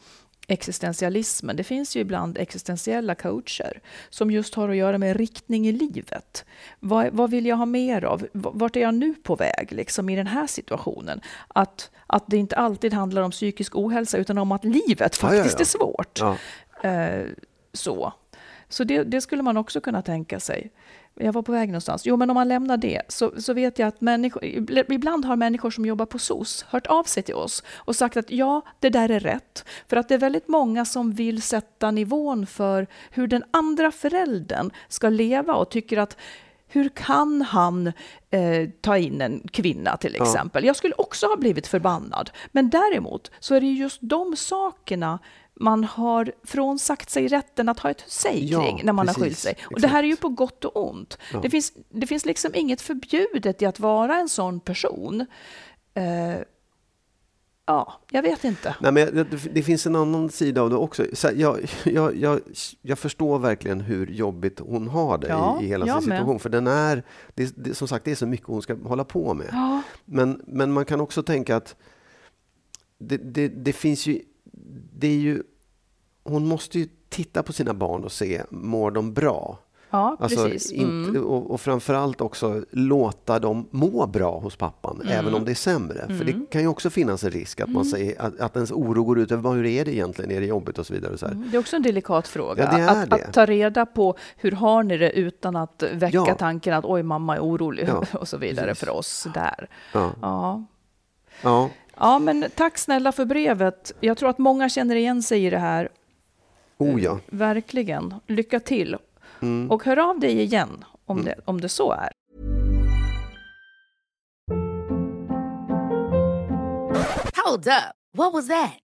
Speaker 1: existentialismen. Det finns ju ibland existentiella coacher som just har att göra med riktning i livet. Vad, vad vill jag ha mer av? Vart är jag nu på väg liksom, i den här situationen? Att, att det inte alltid handlar om psykisk ohälsa utan om att livet faktiskt ja, ja, ja. är svårt. Eh, så. Så det, det, skulle man också kunna tänka sig. Jag var på väg någonstans. Jo, men om man lämnar det så, så vet jag att människor, ibland har människor som jobbar på SOS hört av sig till oss och sagt att ja, det där är rätt. För att det är väldigt många som vill sätta nivån för hur den andra föräldern ska leva och tycker att hur kan han eh, ta in en kvinna till exempel? Ja. Jag skulle också ha blivit förbannad. Men däremot så är det just de sakerna man har frånsagt sig rätten att ha ett säg kring ja, när man precis, har skilt sig. Och exakt. det här är ju på gott och ont. Ja. Det, finns, det finns liksom inget förbjudet i att vara en sån person. Uh, ja, jag vet inte.
Speaker 2: Nej, men det, det, finns en annan sida av det också. Så jag, jag, jag, jag förstår verkligen hur jobbigt hon har det ja, i, i hela sin situation. Med. För den är, det, det, som sagt, det är så mycket hon ska hålla på med. Ja. Men, men man kan också tänka att det, det, det finns ju det är ju, hon måste ju titta på sina barn och se, mår de bra?
Speaker 1: Ja, alltså, precis.
Speaker 2: Mm. och, och framförallt också låta dem må bra hos pappan, mm. även om det är sämre. Mm. För det mm. kan ju också finnas en risk att man mm. säger att, att ens oro går ut över hur är det egentligen, är det jobbigt och så vidare. Och så
Speaker 1: mm. Det är också en delikat fråga. Ja, att, att, ta reda på hur har ni det utan att väcka ja. tanken att oj, mamma är orolig ja, och så vidare precis. för oss där.
Speaker 2: Ja.
Speaker 1: ja.
Speaker 2: Ja,
Speaker 1: men tack snälla för brevet. Jag tror att många känner igen sig i det här.
Speaker 2: Oh ja.
Speaker 1: Verkligen. Lycka till. Mm. Och hör av dig igen om, mm. det, om det så är.
Speaker 3: Hold up. What was that?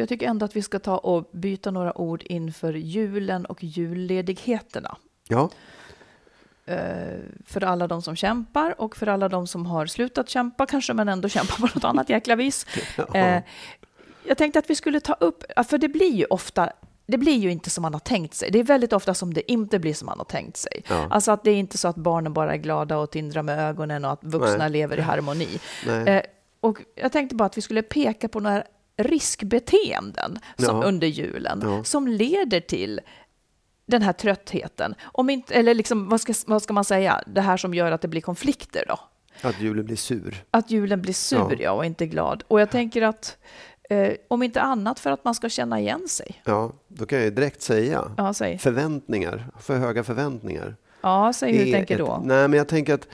Speaker 1: Jag tycker ändå att vi ska ta och byta några ord inför julen och julledigheterna.
Speaker 2: Ja.
Speaker 1: Uh, för alla de som kämpar och för alla de som har slutat kämpa kanske, men ändå kämpar på något annat jäkla vis. Uh, jag tänkte att vi skulle ta upp, för det blir ju ofta det blir ju inte som man har tänkt sig. Det är väldigt ofta som det inte blir som man har tänkt sig. Ja. Alltså att det är inte så att barnen bara är glada och tindrar med ögonen och att vuxna Nej. lever i harmoni. Eh, och jag tänkte bara att vi skulle peka på några riskbeteenden som, ja. under julen ja. som leder till den här tröttheten. Om inte, eller liksom, vad, ska, vad ska man säga, det här som gör att det blir konflikter då.
Speaker 2: Att julen blir sur.
Speaker 1: Att julen blir sur, ja,
Speaker 2: Ja.
Speaker 1: och inte glad. Och jag tänker att eh, om inte annat för att man ska känna igen sig.
Speaker 2: Ja, då kan jag ju direkt säga
Speaker 1: Ja, säg.
Speaker 2: förväntningar, för höga förväntningar.
Speaker 1: Ja, säg hur du tänker
Speaker 2: ett-
Speaker 1: då.
Speaker 2: Nej, men jag tänker att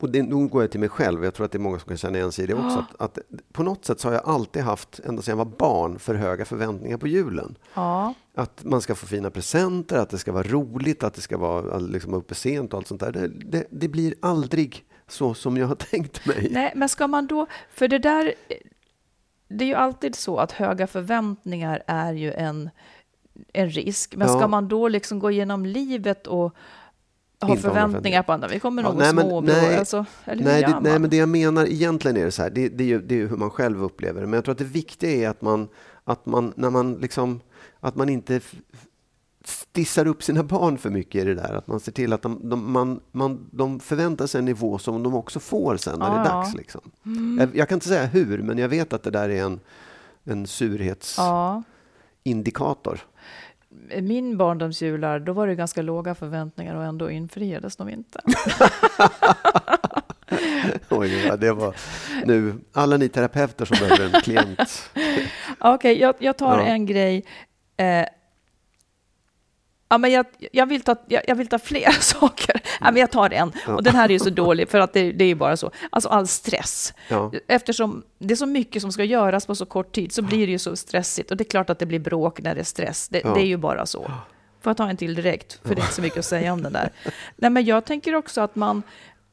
Speaker 2: och det, nu går jag till mig själv, jag tror att det är många som kan känna igen sig i det också. Att, att på något sätt så har jag alltid haft, ända sedan jag var barn, för höga förväntningar på julen.
Speaker 1: Ja,
Speaker 2: Att man ska få fina presenter, att det ska vara roligt, att det ska vara liksom, uppe sent och allt sånt där. Det, det, det blir aldrig så som jag har tänkt mig.
Speaker 1: nej, men ska man då, för det där, det är ju alltid så att höga förväntningar är ju en, en risk. Men
Speaker 2: Ja.
Speaker 1: ska man då liksom gå igenom livet och ha förväntningar på andra? Vi kommer
Speaker 2: Ja,
Speaker 1: nog
Speaker 2: nej,
Speaker 1: att
Speaker 2: men-
Speaker 1: småbrå,
Speaker 2: nej,
Speaker 1: alltså, eller
Speaker 2: Nej, det, nej, men det jag menar egentligen är det så här, det, det, är ju, det är ju hur man själv upplever det. Men jag tror att det viktiga är att man, att man när man liksom, att man inte stissar upp sina barn för mycket i det där. Att man ser till att de, de, man, man, de förväntar sig en nivå som de också får sen när det är
Speaker 1: Ja, ja.
Speaker 2: dags. Liksom. Jag, jag kan inte säga hur, men jag vet att det där är en, en surhetsindikator.
Speaker 1: Ja. Min barndomsjular, då var det ganska låga förväntningar och ändå infriades de inte.
Speaker 2: Oj, det var, det var nu, alla ni terapeuter som behöver en klient.
Speaker 1: Okej, jag, jag tar
Speaker 2: Ja.
Speaker 1: en grej. Eh, ja, men jag, jag, vill ta, jag, jag vill ta flera saker. Ja, men jag tar en. Och den här är ju så dålig, för att det, det är ju bara så. Alltså all stress.
Speaker 2: Ja.
Speaker 1: Eftersom det är så mycket som ska göras på så kort tid så blir det ju så stressigt. Och det är klart att det blir bråk när det är stress. Det,
Speaker 2: Ja.
Speaker 1: det är ju bara så. Får jag ta en till direkt? För det är inte så mycket att säga om den där. Nej, men jag tänker också att man,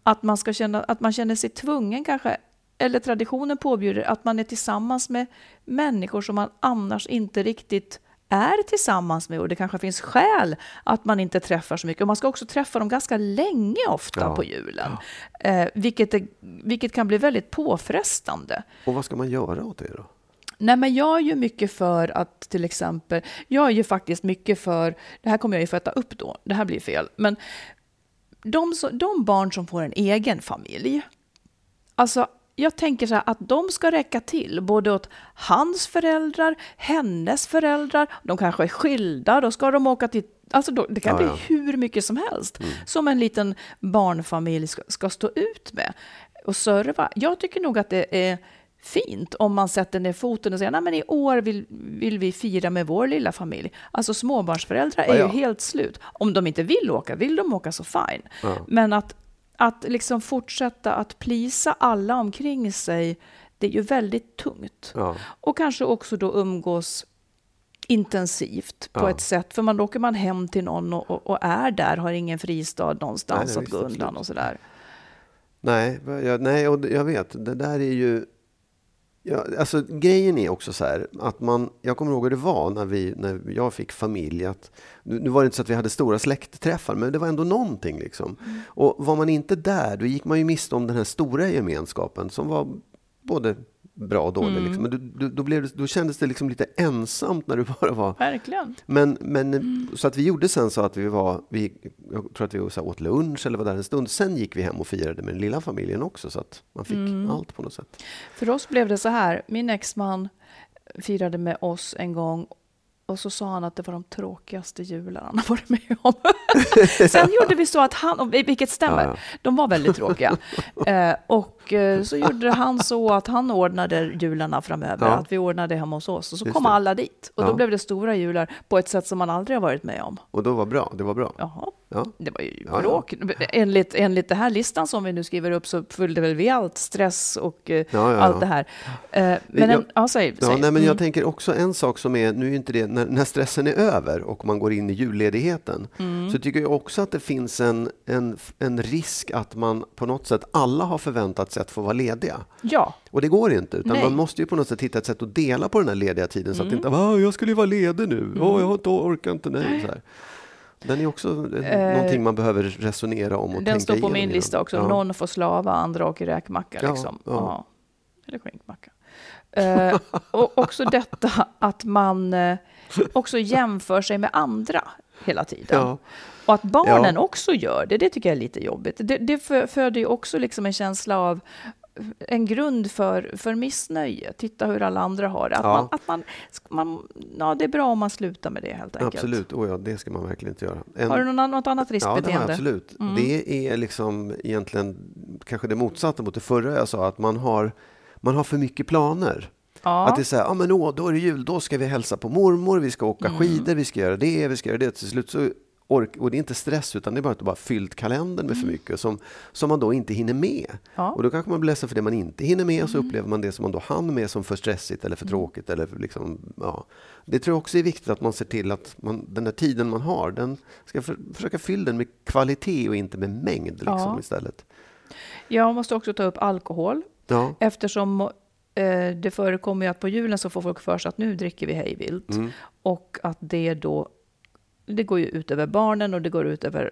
Speaker 1: att man ska känna att man känner sig tvungen kanske, eller traditionen påbjuder att man är tillsammans med människor som man annars inte riktigt är tillsammans med och det kanske finns skäl att man inte träffar så mycket. Och man ska också träffa dem ganska länge ofta
Speaker 2: Ja.
Speaker 1: på julen, eh, vilket, är, vilket kan bli väldigt påfrestande.
Speaker 2: Och vad ska man göra åt det då?
Speaker 1: Nej, men jag är ju mycket för att till exempel, jag är ju faktiskt mycket för, det här kommer jag ju få äta upp då, det här blir fel, men de, de barn som får en egen familj, alltså jag tänker så här att de ska räcka till både åt hans föräldrar, hennes föräldrar, de kanske är skilda, då ska de åka till Alltså då, det kan
Speaker 2: Ja,
Speaker 1: bli
Speaker 2: ja.
Speaker 1: hur mycket som helst som en liten barnfamilj ska, ska stå ut med och serva. Jag tycker nog att det är fint om man sätter ner foten och säger Nej, men i år vill, vill vi fira med vår lilla familj. Alltså småbarnsföräldrar är
Speaker 2: Ja,
Speaker 1: ju helt slut. Om de inte vill åka, vill de åka så fine.
Speaker 2: Ja.
Speaker 1: Men att, att liksom fortsätta att plisa alla omkring sig, det är ju väldigt tungt.
Speaker 2: Ja.
Speaker 1: Och kanske också då umgås intensivt på
Speaker 2: Ja.
Speaker 1: ett sätt. För man åker man hem till någon och, och, och är där, har ingen fristad någonstans
Speaker 2: Nej, nej,
Speaker 1: att gå undan och sådär.
Speaker 2: Nej, jag, nej, och jag vet, det där är ju... Ja, alltså, grejen är också så här att man, jag kommer ihåg hur det var när, vi, när jag fick familj. Att, nu, nu var det inte så att vi hade stora släktträffar, men det var ändå någonting. Liksom. Och var man inte där, då gick man ju miste om den här stora gemenskapen som var både bra och dålig. Liksom. Men du, du, då, blev det, då kändes det liksom lite ensamt när du bara var
Speaker 1: Verkligen.
Speaker 2: men, men så att vi gjorde sen så att vi var, vi, jag tror att vi så åt lunch eller var där en stund. Sen gick vi hem och firade med den lilla familjen också så att man fick allt på något sätt.
Speaker 1: För oss blev det så här, min exman firade med oss en gång och så sa han att det var de tråkigaste jularna han har varit med om. Sen gjorde vi så att han, vilket stämmer,
Speaker 2: ja.
Speaker 1: de var väldigt tråkiga. Eh, och eh, så gjorde han så att han ordnade jularna framöver,
Speaker 2: Ja.
Speaker 1: att vi ordnade hemma hos oss. Och så
Speaker 2: Just
Speaker 1: kom
Speaker 2: det.
Speaker 1: alla dit. Och då
Speaker 2: Ja.
Speaker 1: blev det stora jular på ett sätt som man aldrig har varit med om.
Speaker 2: Och då var bra, det var bra.
Speaker 1: Jaha.
Speaker 2: Ja.
Speaker 1: Det var ju
Speaker 2: Ja, ja.
Speaker 1: bråk. Enligt, enligt den här listan som vi nu skriver upp så uppfyllde väl vi allt, stress och eh,
Speaker 2: Ja, ja,
Speaker 1: allt
Speaker 2: ja.
Speaker 1: det här. Eh, men en,
Speaker 2: Jag-
Speaker 1: ja, säg,
Speaker 2: Ja,
Speaker 1: säg.
Speaker 2: nej, men jag
Speaker 1: Mm.
Speaker 2: tänker också en sak som är, nu är inte det, när, när stressen är över och man går in i julledigheten,
Speaker 1: Mm.
Speaker 2: så tycker jag också att det finns en, en, en risk att man på något sätt, alla har förväntat sig att få vara lediga.
Speaker 1: Ja,
Speaker 2: Och det går inte, utan
Speaker 1: Nej.
Speaker 2: man måste ju på något sätt hitta ett sätt att dela på den här lediga tiden så att
Speaker 1: Mm.
Speaker 2: inte, "Ah, jag skulle ju vara ledig nu, Åh, jag har inte, orkar inte, nej. Så här. Den är också eh, någonting man behöver resonera om och tänka
Speaker 1: den står på min lista också.
Speaker 2: Ja.
Speaker 1: Någon får slava, andra åker räkmacka.
Speaker 2: Ja,
Speaker 1: liksom.
Speaker 2: ja.
Speaker 1: Ja. Eller skinkmacka. Eh, och också detta att man eh, också jämför sig med andra hela tiden.
Speaker 2: Ja.
Speaker 1: Och att barnen
Speaker 2: Ja.
Speaker 1: också gör det, det tycker jag är lite jobbigt. Det, det fö- föder ju också liksom en känsla av en grund för, för missnöje. Titta hur alla andra har det. Att
Speaker 2: Ja.
Speaker 1: man, att man, man, ja, det är bra om man slutar med det helt enkelt.
Speaker 2: Absolut, oh ja, det ska man verkligen inte göra. En-
Speaker 1: Har du någon, något annat
Speaker 2: Ja, det har
Speaker 1: riskbeteende?
Speaker 2: absolut.
Speaker 1: Mm.
Speaker 2: Det är liksom egentligen kanske det motsatta mot det förra jag sa, att man har, man har för mycket planer.
Speaker 1: Ja.
Speaker 2: Att det är så här, ja men åh, då är det jul, då ska vi hälsa på mormor, vi ska åka skidor, vi ska göra det, vi ska göra det. Till slut så ork, och det är inte stress, utan det är bara att du bara fyllt kalendern med för mycket som, som man då inte hinner med.
Speaker 1: Ja.
Speaker 2: Och då kanske man blir ledsen för det man inte hinner med och så upplever man det som man då hann med som för stressigt eller för tråkigt. Eller för liksom, ja. Det tror jag också är viktigt att man ser till att man, den där tiden man har, den ska för, försöka fylla den med kvalitet och inte med mängd liksom,
Speaker 1: Ja.
Speaker 2: istället.
Speaker 1: Jag måste också ta upp alkohol.
Speaker 2: Ja.
Speaker 1: Eftersom eh, det förekommer ju att på julen så får folk för sig att nu dricker vi hej vilt.
Speaker 2: Mm.
Speaker 1: Och att det då, det går ju ut över barnen och det går ut över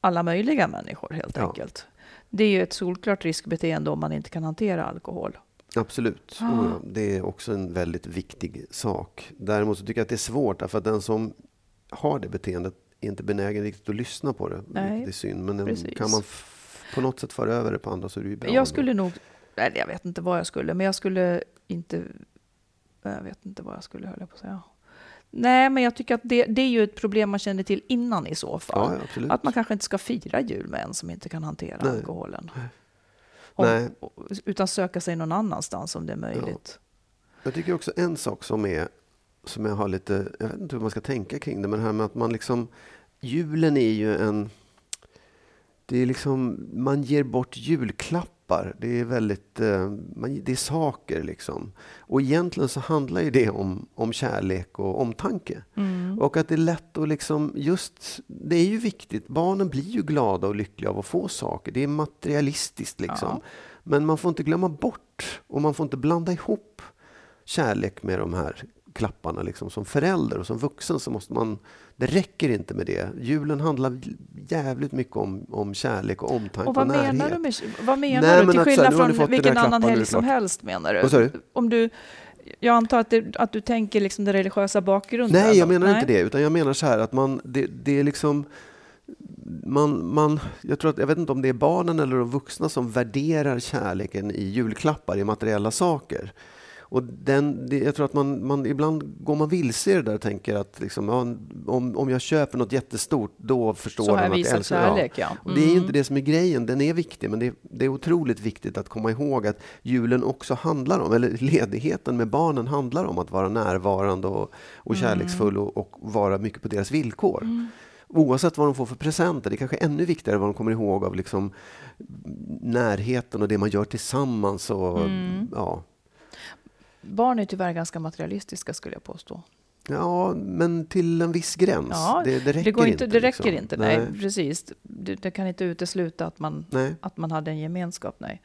Speaker 1: alla möjliga människor helt
Speaker 2: Ja.
Speaker 1: enkelt. Det är ju ett solklart riskbeteende om man inte kan hantera alkohol.
Speaker 2: Absolut.
Speaker 1: Ah.
Speaker 2: Oh ja, det är också en väldigt viktig sak. Däremot så tycker jag att det är svårt, därför att den som har det beteendet är inte benägen riktigt att lyssna på det.
Speaker 1: Nej,
Speaker 2: vilket är synd. Men
Speaker 1: precis.
Speaker 2: kan man på något sätt föra över det på andra så är det ju bra.
Speaker 1: Jag skulle nog, eller jag vet inte vad jag skulle, men jag skulle inte, jag vet inte vad jag skulle höll jag på att säga. Nej, men jag tycker att det, det är ju ett problem man känner till innan i så fall.
Speaker 2: Ja, ja.
Speaker 1: Att man kanske inte ska fira jul med en som inte kan hantera
Speaker 2: Nej.
Speaker 1: alkoholen. Om, utan söka sig någon annanstans om det är möjligt.
Speaker 2: Jag tycker också en sak som är som jag har lite, jag vet inte hur man ska tänka kring det, men det här med att man liksom, julen är ju en, det är liksom, man ger bort julklappar. Det är väldigt, eh, man, det är saker liksom. Och egentligen så handlar ju det om, om kärlek och omtanke.
Speaker 1: Mm.
Speaker 2: Och att det är lätt att liksom, just, det är ju viktigt, barnen blir ju glada och lyckliga av att få saker. Det är materialistiskt liksom.
Speaker 1: Ja.
Speaker 2: Men man får inte glömma bort och man får inte blanda ihop kärlek med de här klapparna. Liksom. Som förälder och som vuxen så måste man, det räcker inte med det. Julen handlar jävligt mycket om, om kärlek och omtanke
Speaker 1: Och vad
Speaker 2: närhet.
Speaker 1: menar du med, vad menar
Speaker 2: Nej,
Speaker 1: du?
Speaker 2: men
Speaker 1: Till
Speaker 2: här,
Speaker 1: skillnad
Speaker 2: ni
Speaker 1: från vilken annan helg som helst menar du?
Speaker 2: Du?
Speaker 1: Om du jag antar att, det, att du tänker liksom den religiösa bakgrunden?
Speaker 2: Nej, jag menar
Speaker 1: Nej.
Speaker 2: inte det. Utan jag menar så här att man, det, det är liksom... Man, man, jag, tror att, jag vet inte om det är barnen eller de vuxna som värderar kärleken i julklappar, i materiella saker. Och den, jag tror att man, man, ibland går man vilse i det där och tänker att liksom, om, om jag köper något jättestort, då förstår
Speaker 1: Så
Speaker 2: att jag älskar
Speaker 1: kärlek, ja.
Speaker 2: Och det är ju
Speaker 1: Mm.
Speaker 2: inte det som är grejen, den är viktig, men det, det är otroligt viktigt att komma ihåg att julen också handlar om, eller ledigheten med barnen handlar om att vara närvarande och, och
Speaker 1: Mm.
Speaker 2: kärleksfull och, och vara mycket på deras villkor. Oavsett vad de får för presenter, det är kanske är ännu viktigare vad de kommer ihåg av liksom närheten och det man gör tillsammans. Och,
Speaker 1: Mm.
Speaker 2: ja.
Speaker 1: Barn är tyvärr ganska materialistiska skulle jag påstå.
Speaker 2: ja, men till en viss gräns.
Speaker 1: Ja,
Speaker 2: det, det räcker
Speaker 1: det
Speaker 2: inte.
Speaker 1: Det räcker
Speaker 2: liksom.
Speaker 1: inte, nej, precis. Det, det kan inte utesluta att man,
Speaker 2: Nej.
Speaker 1: att man hade en gemenskap, nej.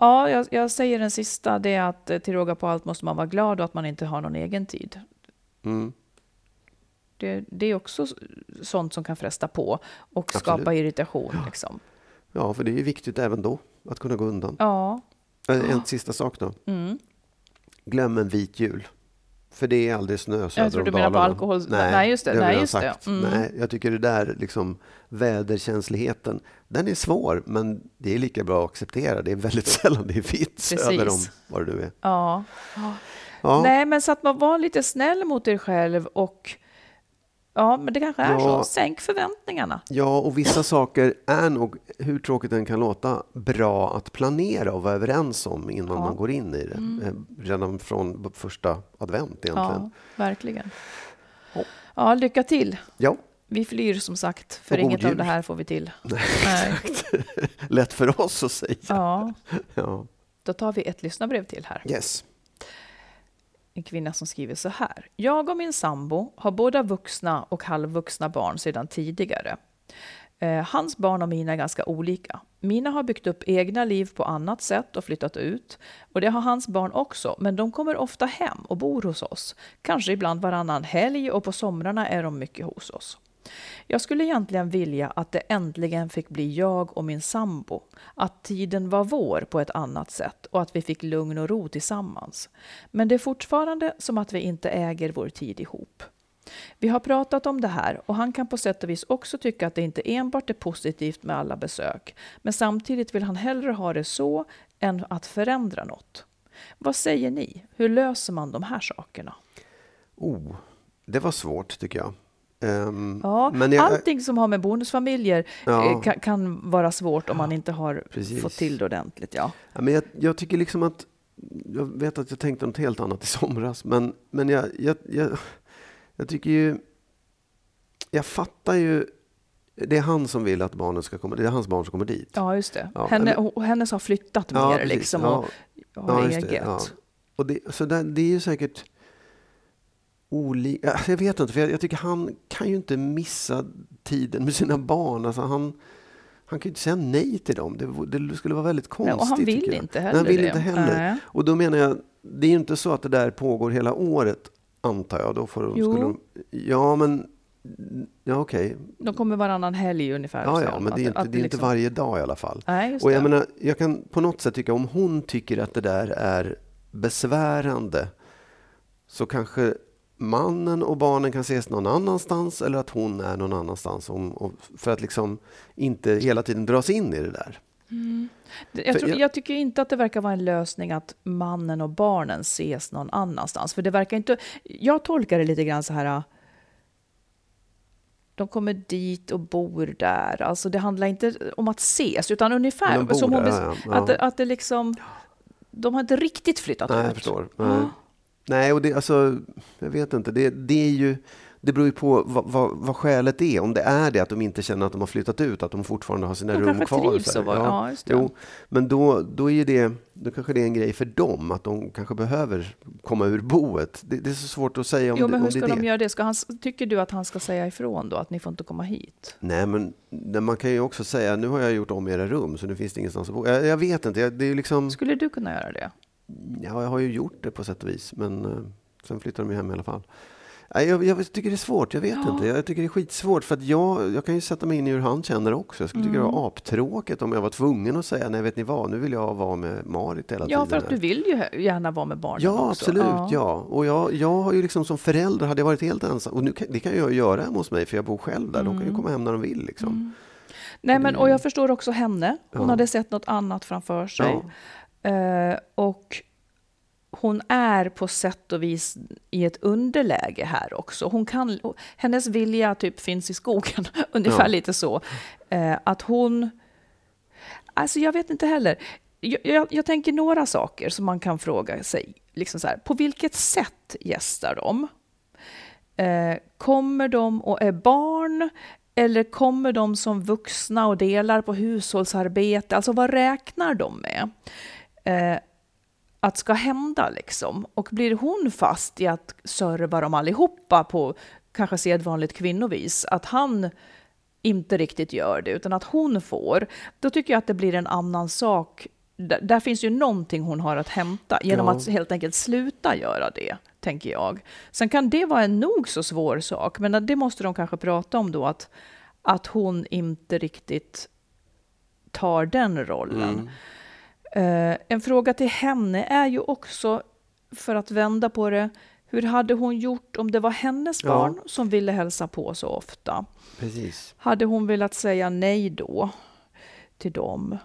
Speaker 1: Ja, jag, jag säger den sista, det är att eh, till råga på allt måste man vara glad och att man inte har någon egen tid.
Speaker 2: Mm.
Speaker 1: Det, det är också sånt som kan fresta på och skapa
Speaker 2: Absolut.
Speaker 1: irritation. Liksom.
Speaker 2: Ja, för det är ju viktigt även då att kunna gå undan.
Speaker 1: Ja.
Speaker 2: Eh, En sista sak då.
Speaker 1: Mm.
Speaker 2: Glöm en vit jul. För det är aldrig snö söder
Speaker 1: Jag tror
Speaker 2: om
Speaker 1: du menar på
Speaker 2: Dalarna.
Speaker 1: alkohol- nej, just det,
Speaker 2: vi
Speaker 1: nej, just det. Mm.
Speaker 2: Nej, jag tycker det där liksom, väderkänsligheten, den är svår, men det är lika bra att acceptera. Det är väldigt sällan det är vitt söder om vad det nu är.
Speaker 1: Ja.
Speaker 2: Ja.
Speaker 1: Nej, men så att man var lite snäll mot er själv och ja, men det kanske är
Speaker 2: Ja.
Speaker 1: så. Sänk förväntningarna.
Speaker 2: Ja, och vissa saker är nog, hur tråkigt den kan låta, bra att planera och vara överens om innan
Speaker 1: Ja.
Speaker 2: man går in i det.
Speaker 1: Mm.
Speaker 2: Eh, Redan från första advent egentligen.
Speaker 1: Ja, verkligen. Ja, lycka till.
Speaker 2: Ja,
Speaker 1: Vi flyr som sagt, för
Speaker 2: Och
Speaker 1: inget av det här får vi till.
Speaker 2: Nej,
Speaker 1: Nej.
Speaker 2: lätt för oss att säga.
Speaker 1: Ja,
Speaker 2: Ja.
Speaker 1: då tar vi ett lyssnarbrev till här.
Speaker 2: Yes.
Speaker 1: En kvinna som skriver så här. Jag och min sambo har båda vuxna och halvvuxna barn sedan tidigare. Eh, hans barn och mina är ganska olika. Mina har byggt upp egna liv på annat sätt och flyttat ut. Och det har hans barn också, men de kommer ofta hem och bor hos oss. Kanske ibland varannan helg och på somrarna är de mycket hos oss. Jag skulle egentligen vilja att det äntligen fick bli jag och min sambo. Att tiden var vår på ett annat sätt och att vi fick lugn och ro tillsammans. Men det är fortfarande som att vi inte äger vår tid ihop. Vi har pratat om det här och han kan på sätt och vis också tycka att det inte enbart är positivt med alla besök. Men samtidigt vill han hellre ha det så än att förändra något. Vad säger ni? Hur löser man de här sakerna?
Speaker 2: Oh, det var svårt tycker jag. Ehm,
Speaker 1: Ja,
Speaker 2: men jag,
Speaker 1: allting som har med bonusfamiljer
Speaker 2: Ja.
Speaker 1: eh, kan, kan vara svårt om man inte har
Speaker 2: Precis.
Speaker 1: fått till det ordentligt. Ja.
Speaker 2: Ja, men jag, jag tycker liksom att... Jag vet att jag tänkte något helt annat i somras, men, men jag, jag, jag, jag tycker ju... Jag fattar ju... Det är han som vill att barnen ska komma, det är hans barn som kommer dit.
Speaker 1: ja, just det.
Speaker 2: Ja,
Speaker 1: Henne, och hennes har flyttat
Speaker 2: Ja,
Speaker 1: mer liksom
Speaker 2: Ja.
Speaker 1: och har
Speaker 2: Ja,
Speaker 1: eget.
Speaker 2: ja. Och det, så där, det är ju säkert olika... Jag vet inte, för jag, jag tycker han kan ju inte missa tiden med sina barn. Alltså han, han kan ju inte säga nej till dem. Det, det skulle vara väldigt konstigt.
Speaker 1: och han vill inte
Speaker 2: Nej,
Speaker 1: heller
Speaker 2: han vill
Speaker 1: det.
Speaker 2: inte heller.
Speaker 1: Nej.
Speaker 2: Och då menar jag, det är ju inte så att det där pågår hela året, antar jag. Då får de,
Speaker 1: Jo.
Speaker 2: skulle de, ja, men... Ja, okej.
Speaker 1: De kommer varannan helg ungefär.
Speaker 2: Ja, ja, men
Speaker 1: att
Speaker 2: det är inte, det är inte
Speaker 1: liksom-
Speaker 2: varje dag i alla fall.
Speaker 1: Nej,
Speaker 2: Och jag
Speaker 1: det.
Speaker 2: menar, jag kan på något sätt tycka om hon tycker att det där är besvärande så kanske mannen och barnen kan ses någon annanstans eller att hon är någon annanstans om, för att liksom inte hela tiden dras in i det där.
Speaker 1: Jag,
Speaker 2: För
Speaker 1: tror,
Speaker 2: jag-
Speaker 1: jag tycker inte att det verkar vara en lösning att mannen och barnen ses någon annanstans. För det verkar inte... Jag tolkar det lite grann så här... De kommer dit och bor där. Alltså det handlar inte om att ses, utan ungefär som hon
Speaker 2: där, ja, ja.
Speaker 1: Att, att det liksom... De har inte riktigt flyttat
Speaker 2: Nej,
Speaker 1: ut.
Speaker 2: jag förstår. Nej,
Speaker 1: Ja.
Speaker 2: Nej och det, alltså, jag vet inte. Det, det är ju... Det beror ju på vad, vad, vad skälet är. Om det är det att de inte känner att de har flyttat ut, att de fortfarande har sina
Speaker 1: De
Speaker 2: rum kvar.
Speaker 1: trivs
Speaker 2: så
Speaker 1: var- ja, det.
Speaker 2: Jo, men då, då, är det, då kanske det är en grej för dem, att de kanske behöver komma ur boet. Det, det är så svårt att säga om
Speaker 1: Jo,
Speaker 2: det,
Speaker 1: men
Speaker 2: om
Speaker 1: hur
Speaker 2: det
Speaker 1: ska
Speaker 2: är
Speaker 1: de
Speaker 2: det.
Speaker 1: göra det? Ska han, tycker du att han ska säga ifrån då, att ni får inte komma hit?
Speaker 2: Nej, men man kan ju också säga, nu har jag gjort om era rum, så nu finns det ingenstans att bo. Jag, jag vet inte, jag, det är liksom...
Speaker 1: Skulle du kunna göra det?
Speaker 2: Ja, jag har ju gjort det på sätt och vis, men eh, sen flyttar de ju hem i alla fall. Jag, jag tycker det är svårt, jag vet
Speaker 1: Ja.
Speaker 2: inte. Jag tycker det är skitsvårt, för att jag, jag kan ju sätta mig in i hur han känner också. Jag skulle tycka
Speaker 1: Mm.
Speaker 2: det var aptråkigt om jag var tvungen att säga, nej vet ni vad, nu vill jag vara med Marit hela
Speaker 1: Ja,
Speaker 2: tiden.
Speaker 1: för att
Speaker 2: här."
Speaker 1: du vill ju gärna vara med barnen
Speaker 2: Ja,
Speaker 1: också.
Speaker 2: absolut. Ja. Och jag, jag har ju liksom som förälder, hade jag varit helt ensam, och nu kan, det kan jag göra hemma hos mig, för jag bor själv där. De kan
Speaker 1: Mm.
Speaker 2: ju komma hem när de vill. Liksom.
Speaker 1: Nej, men, och jag förstår också henne. Hon
Speaker 2: Ja.
Speaker 1: hade sett något annat framför sig. Eh, och hon är på sätt och vis i ett underläge här också. Hon kan, hennes vilja typ finns i skogen, ungefär
Speaker 2: Ja.
Speaker 1: lite så. Eh, att hon... Alltså jag vet inte heller. Jag, jag, jag tänker några saker som man kan fråga sig. Liksom så här, på vilket sätt gästar de? Eh, kommer de och är barn? Eller kommer de som vuxna och delar på hushållsarbete? Alltså vad räknar de med? Eh, att ska hända liksom. Och blir hon fast i att serva dem allihopa på kanske sedvanligt kvinnovis, att han inte riktigt gör det, utan att hon får, då tycker jag att det blir en annan sak. Där, där finns ju någonting hon har att hämta genom
Speaker 2: Ja.
Speaker 1: att helt enkelt sluta göra det, tänker jag. Sen kan det vara en nog så svår sak, men det måste de kanske prata om då, att, att hon inte riktigt tar den rollen. Eh, en fråga till henne är ju också, för att vända på det, hur hade hon gjort om det var hennes
Speaker 2: Ja.
Speaker 1: barn som ville hälsa på så ofta?
Speaker 2: Precis.
Speaker 1: Hade hon velat säga nej då till dem?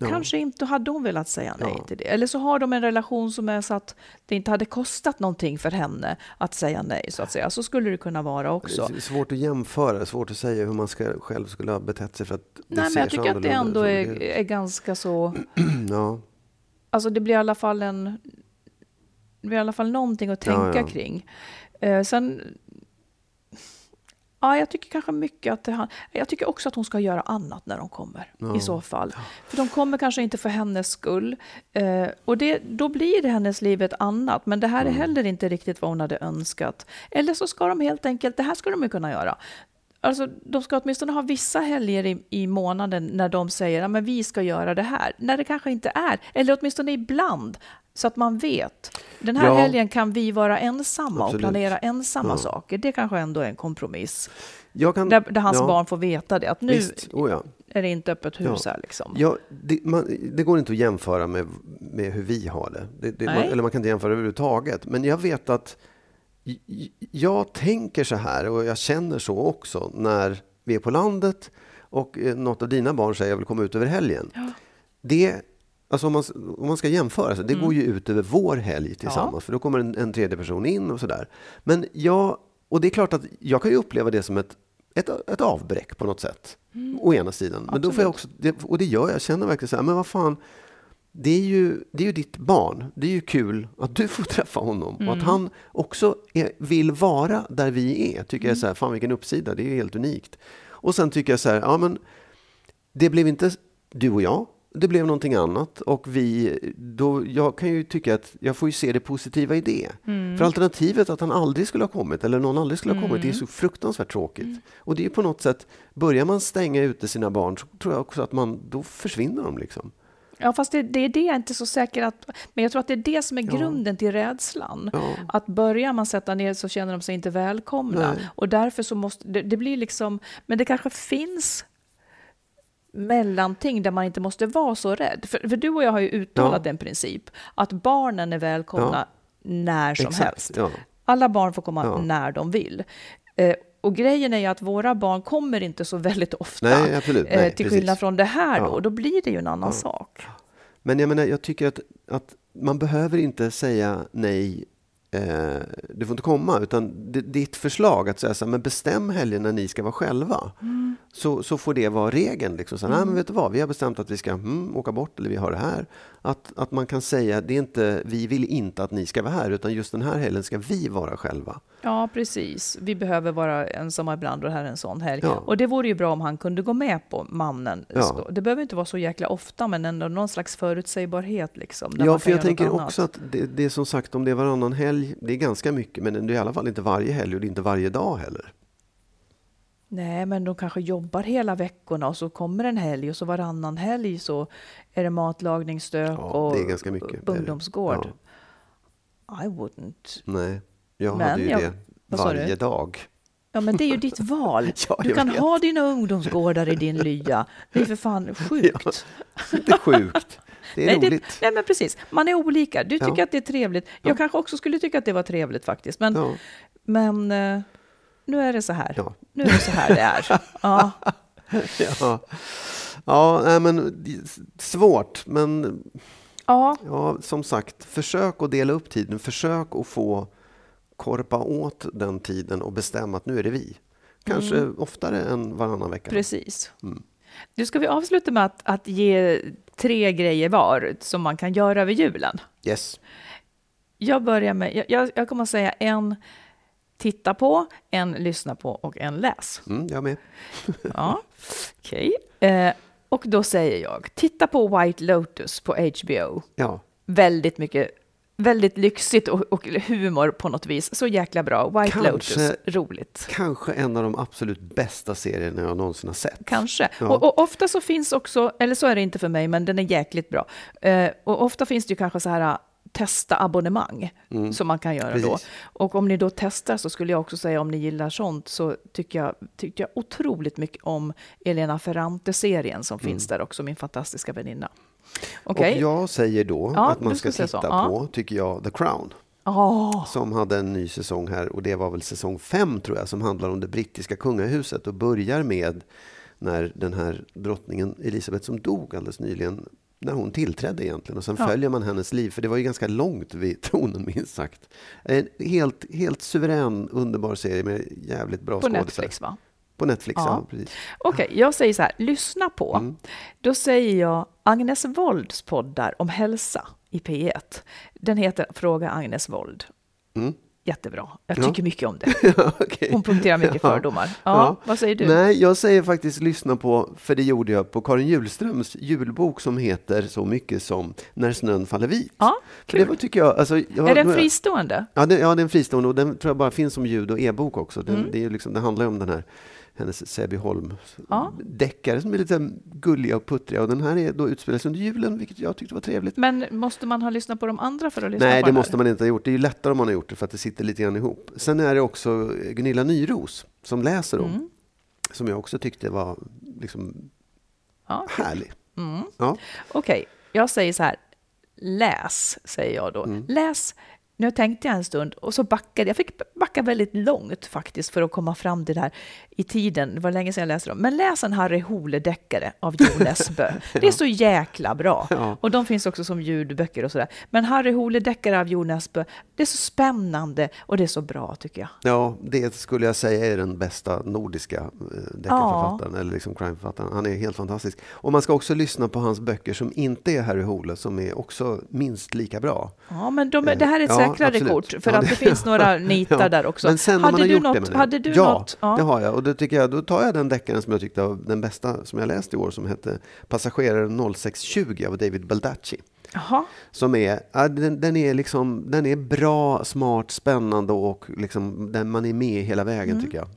Speaker 2: Ja.
Speaker 1: Kanske inte hade hon velat säga nej
Speaker 2: Ja.
Speaker 1: till det. Eller så har de en relation som är så att det inte hade kostat någonting för henne att säga nej, så att säga. Så skulle det kunna vara också.
Speaker 2: Det är svårt att jämföra, svårt att säga hur man ska, själv skulle ha betett sig för att det
Speaker 1: Nej, men jag tycker att det ändå är, är ganska så...
Speaker 2: Ja.
Speaker 1: Alltså det blir i alla fall en... Det blir i alla fall någonting att tänka
Speaker 2: ja.
Speaker 1: kring. Eh, sen... Ja, jag tycker kanske mycket att han- Jag tycker också att hon ska göra annat när de kommer.
Speaker 2: Ja.
Speaker 1: I så fall. För de kommer kanske inte för hennes skull. Eh, och det, då blir det hennes liv ett annat. Men det här
Speaker 2: Mm.
Speaker 1: är heller inte riktigt vad hon hade önskat. Eller så ska de helt enkelt... Det här ska de ju kunna göra. Alltså, de ska åtminstone ha vissa helger i, i månaden när de säger att vi ska göra det här. När det kanske inte är. Eller åtminstone ibland. Så att man vet. Den här
Speaker 2: Ja.
Speaker 1: helgen kan vi vara ensamma
Speaker 2: Absolut.
Speaker 1: och planera ensamma
Speaker 2: Ja.
Speaker 1: saker. Det kanske ändå är en kompromiss.
Speaker 2: Kan,
Speaker 1: Där, där hans
Speaker 2: ja,
Speaker 1: barn får veta det. Att nu
Speaker 2: oh
Speaker 1: är det inte öppet hus här liksom.
Speaker 2: Ja, det, man, det går inte att jämföra med, med hur vi har det. det, det man, eller man kan inte jämföra överhuvudtaget. Men jag vet att jag tänker så här och jag känner så också när vi är på landet och eh, något av dina barn säger jag vill komma ut över helgen. Det, alltså om, man, om man ska jämföra, så, det
Speaker 1: Mm.
Speaker 2: går ju ut över vår helg tillsammans. För då kommer en, en tredje person in och sådär. Men jag och det är klart att jag kan ju uppleva det som ett, ett, ett avbräck på något sätt.
Speaker 1: Mm.
Speaker 2: Å ena sidan. Men då får jag också, det, och det gör jag, jag känner verkligen så här, men vad fan. Det är, ju, det är ju ditt barn. Det är ju kul att du får träffa honom. Och att han också är, vill vara där vi är. Tycker jag är så här, fan vilken uppsida. Det är ju helt unikt. Och sen tycker jag så här, ja men. Det blev inte du och jag. Det blev någonting annat. Och vi, då, jag kan ju tycka att jag får ju se det positiva i det. För alternativet att han aldrig skulle ha kommit, eller någon aldrig skulle ha kommit, det är så fruktansvärt tråkigt. Och det är på något sätt, börjar man stänga ute sina barn så tror jag också att man, då försvinner de liksom.
Speaker 1: Ja, fast det, det är det jag är inte så säker att... Men jag tror att det är det som är grunden till rädslan.
Speaker 2: Ja.
Speaker 1: Att börjar man sätta ner så känner de sig inte välkomna.
Speaker 2: Nej.
Speaker 1: Och därför så måste... Det, det blir liksom... Men det kanske finns mellanting där man inte måste vara så rädd. För, för du och jag har ju uttalat
Speaker 2: Ja.
Speaker 1: en princip. Att barnen är välkomna när som
Speaker 2: Exakt,
Speaker 1: helst.
Speaker 2: ja.
Speaker 1: Alla barn får komma
Speaker 2: Ja.
Speaker 1: när de vill. Eh, och grejen är ju att våra barn kommer inte så väldigt ofta.
Speaker 2: Nej, absolut.
Speaker 1: eh,
Speaker 2: Nej,
Speaker 1: till
Speaker 2: precis.
Speaker 1: skillnad från det här då.
Speaker 2: Ja.
Speaker 1: Då blir det ju en annan sak.
Speaker 2: Men jag menar, jag tycker att, att man behöver inte säga nej, eh, du får inte komma, utan ditt förslag att säga så här, men bestäm helgen när ni ska vara själva. Så, så får det vara regeln. Liksom. Så, Nej, men vet du vad, vi har bestämt att vi ska mm, åka bort eller vi har det här. Att, att man kan säga, det är inte, vi vill inte att ni ska vara här, utan just den här helgen ska vi vara själva.
Speaker 1: Ja, precis. Vi behöver vara ensamma ibland och det här är en sån helg.
Speaker 2: Ja.
Speaker 1: Och det vore ju bra om han kunde gå med på mannen.
Speaker 2: Ja.
Speaker 1: Det behöver inte vara så jäkla ofta, men ändå någon slags förutsägbarhet. Liksom,
Speaker 2: Ja, för jag tänker också
Speaker 1: annat.
Speaker 2: att det, det är som sagt, om det är varannan helg, det är ganska mycket, men det är i alla fall inte varje helg och det är inte varje dag heller.
Speaker 1: Nej, men de kanske jobbar hela veckorna och så kommer en helg och så varannan helg så är det matlagningsstök
Speaker 2: Ja,
Speaker 1: och
Speaker 2: mycket,
Speaker 1: ungdomsgård. I wouldn't.
Speaker 2: Nej, jag
Speaker 1: Men
Speaker 2: hade ju
Speaker 1: jag-
Speaker 2: det varje dag.
Speaker 1: Ja, men det är ju ditt val.
Speaker 2: Ja,
Speaker 1: du kan
Speaker 2: vet.
Speaker 1: ha dina ungdomsgårdar i din lya. Det är för fan sjukt.
Speaker 2: Det är sjukt. Det är
Speaker 1: nej,
Speaker 2: roligt.
Speaker 1: Det, nej, men precis. Man är olika. Du tycker
Speaker 2: Ja.
Speaker 1: att det är trevligt. Jag kanske också skulle tycka att det var trevligt faktiskt. Men,
Speaker 2: Ja.
Speaker 1: men eh, nu är det så här.
Speaker 2: Ja.
Speaker 1: Nu är det så här det är. Ja.
Speaker 2: Ja, ja nej, men svårt. Men
Speaker 1: ja,
Speaker 2: ja, som sagt, försök att dela upp tiden. Försök att få korpa åt den tiden och bestämma att nu är det vi. Kanske oftare än varannan vecka.
Speaker 1: precis.
Speaker 2: Mm.
Speaker 1: Nu ska vi avsluta med att, att ge tre grejer var som man kan göra över julen.
Speaker 2: Yes.
Speaker 1: Jag börjar med, jag, jag kommer att säga en titta på, en lyssna på och en läs.
Speaker 2: Mm, jag med.
Speaker 1: Ja, okej. Eh, och då säger jag, titta på White Lotus på HBO.
Speaker 2: Ja,
Speaker 1: Väldigt mycket, väldigt lyxigt och, och humor på något vis. Så jäkla bra. White
Speaker 2: Kanske-
Speaker 1: Lotus, roligt.
Speaker 2: kanske en av de absolut bästa serierna jag någonsin har sett.
Speaker 1: Kanske.
Speaker 2: Ja.
Speaker 1: Och, och ofta så finns också, eller så är det inte för mig, men den är jäkligt bra. Eh, och ofta finns det ju kanske så här testa abonnemang som man kan göra då.
Speaker 2: Mm. Precis.
Speaker 1: Och om ni då testar så skulle jag också säga om ni gillar sånt så tycker jag, tyckte jag otroligt mycket om Elena Ferrante-serien som finns där också, min fantastiska väninna.
Speaker 2: Mm. Och jag säger då
Speaker 1: Ja,
Speaker 2: att man ska titta
Speaker 1: så. Ja.
Speaker 2: på, tycker jag, The Crown.
Speaker 1: Åh,
Speaker 2: som hade en ny säsong här och det var väl säsong fem tror jag som handlar om det brittiska kungahuset och börjar med när den här drottningen Elisabeth som dog alldeles nyligen när hon tillträdde egentligen och sen
Speaker 1: Ja.
Speaker 2: följer man hennes liv för det var ju ganska långt vid tronen minst sagt. En helt, helt suverän underbar serie med jävligt bra
Speaker 1: på
Speaker 2: skådisar.
Speaker 1: Netflix va?
Speaker 2: På Netflix, ja.
Speaker 1: Ja. Okej, jag säger så här, lyssna på.
Speaker 2: Mm.
Speaker 1: Då säger jag Agnes Wolds poddar om hälsa i P1. Den heter Fråga Agnes Wold.
Speaker 2: Mm.
Speaker 1: Jättebra. Jag
Speaker 2: Ja.
Speaker 1: tycker mycket om det.
Speaker 2: Ja, okej.
Speaker 1: Hon punkterar mycket
Speaker 2: Ja.
Speaker 1: fördomar. Ja, vad säger du?
Speaker 2: Nej, jag säger faktiskt lyssna på, för det gjorde jag på Karin Hjulströms julbok som heter så mycket som När snön faller vit.
Speaker 1: Ja,
Speaker 2: För det
Speaker 1: kul.
Speaker 2: var, tycker jag, alltså, jag,
Speaker 1: Är den fristående?
Speaker 2: Ja, det, ja, den är fristående och den tror jag bara finns som ljud och e-bok också. Den,
Speaker 1: Mm.
Speaker 2: det, är liksom, det handlar ju om den här hennes Säbyholm
Speaker 1: Ja.
Speaker 2: deckare som är lite gulliga och puttriga och den här är då utspelas under julen vilket jag tyckte var trevligt.
Speaker 1: Men måste man ha lyssnat på de andra för att lyssna
Speaker 2: Nej,
Speaker 1: på
Speaker 2: det
Speaker 1: här?
Speaker 2: måste man inte ha gjort. Det är ju lättare om man har gjort det för att det sitter lite grann ihop. Sen är det också Gunilla Nyros som läser om,
Speaker 1: Mm.
Speaker 2: som jag också tyckte var liksom
Speaker 1: Ja,
Speaker 2: härlig.
Speaker 1: Mm.
Speaker 2: Ja.
Speaker 1: Okej, jag säger så här. Läs, säger jag då.
Speaker 2: Mm.
Speaker 1: Läs Nu tänkte jag en stund och så backade jag. fick backa väldigt långt faktiskt för att komma fram till det här i tiden. Det var länge sedan jag läste dem. Men läs en Harry Hole-deckare av Jo Nesbø. Det är så jäkla bra.
Speaker 2: Ja.
Speaker 1: Och de finns också som ljudböcker och sådär. Men Harry Hole-deckare av Jo Nesbø, det är så spännande och det är så bra tycker jag.
Speaker 2: Ja, det skulle jag säga är den bästa nordiska eh, deckarförfattaren, eller liksom crimeförfattaren. Han är helt fantastisk. Och man ska också lyssna på hans böcker som inte är Harry Hole, som är också minst lika bra.
Speaker 1: Ja, men de, det här är ett
Speaker 2: Ja,
Speaker 1: säkrare
Speaker 2: absolut.
Speaker 1: kort, för
Speaker 2: Ja,
Speaker 1: att det finns några nitar
Speaker 2: Ja,
Speaker 1: där också.
Speaker 2: Men sen när man har
Speaker 1: du
Speaker 2: gjort
Speaker 1: något,
Speaker 2: det.
Speaker 1: Hade du
Speaker 2: ja,
Speaker 1: något?
Speaker 2: det har jag. Och då, tycker jag, då tar jag den deckaren som jag tyckte var den bästa som jag läst i år, som hette Passagerare 0620 av David Baldacci. Som är, ja, den, den, är liksom, den är bra, smart, spännande och liksom, den man är med hela vägen
Speaker 1: Mm.
Speaker 2: tycker jag.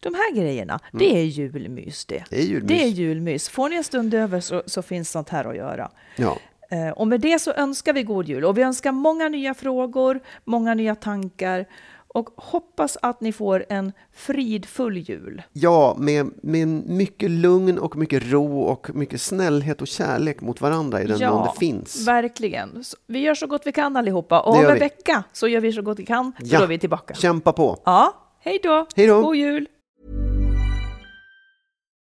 Speaker 1: De här grejerna, det är julmys det.
Speaker 2: Det är julmys.
Speaker 1: Det är julmys. Får ni en stund över så, så finns sånt här att göra.
Speaker 2: Ja.
Speaker 1: Eh, Och med det så önskar vi god jul och vi önskar många nya frågor, många nya tankar och hoppas att ni får en fridfull jul.
Speaker 2: Ja, med, med mycket lugn och mycket ro och mycket snällhet och kärlek mot varandra i den mån det finns.
Speaker 1: verkligen. Vi gör så gott vi kan allihopa och om en
Speaker 2: vi.
Speaker 1: vecka så gör vi så gott vi kan, så
Speaker 2: Ja.
Speaker 1: då är vi tillbaka.
Speaker 2: Kämpa på!
Speaker 1: Ja, hej då!
Speaker 2: Hej då.
Speaker 1: God jul!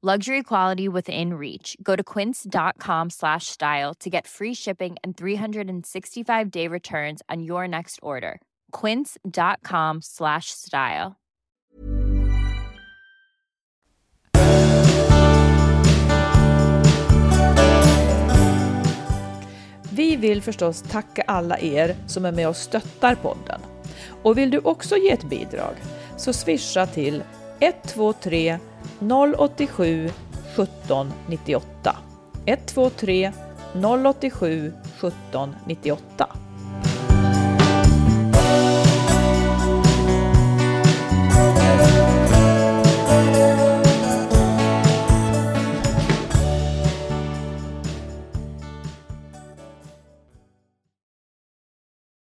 Speaker 4: Luxury quality within reach. Go to quince.com slash style to get free shipping and 365 day returns on your next order. Quince.com slash style.
Speaker 1: Vi vill förstås tacka alla er som är med och stöttar podden. Och vill du också ge ett bidrag så swisha till 123 087 17 98. 123 087 17 98.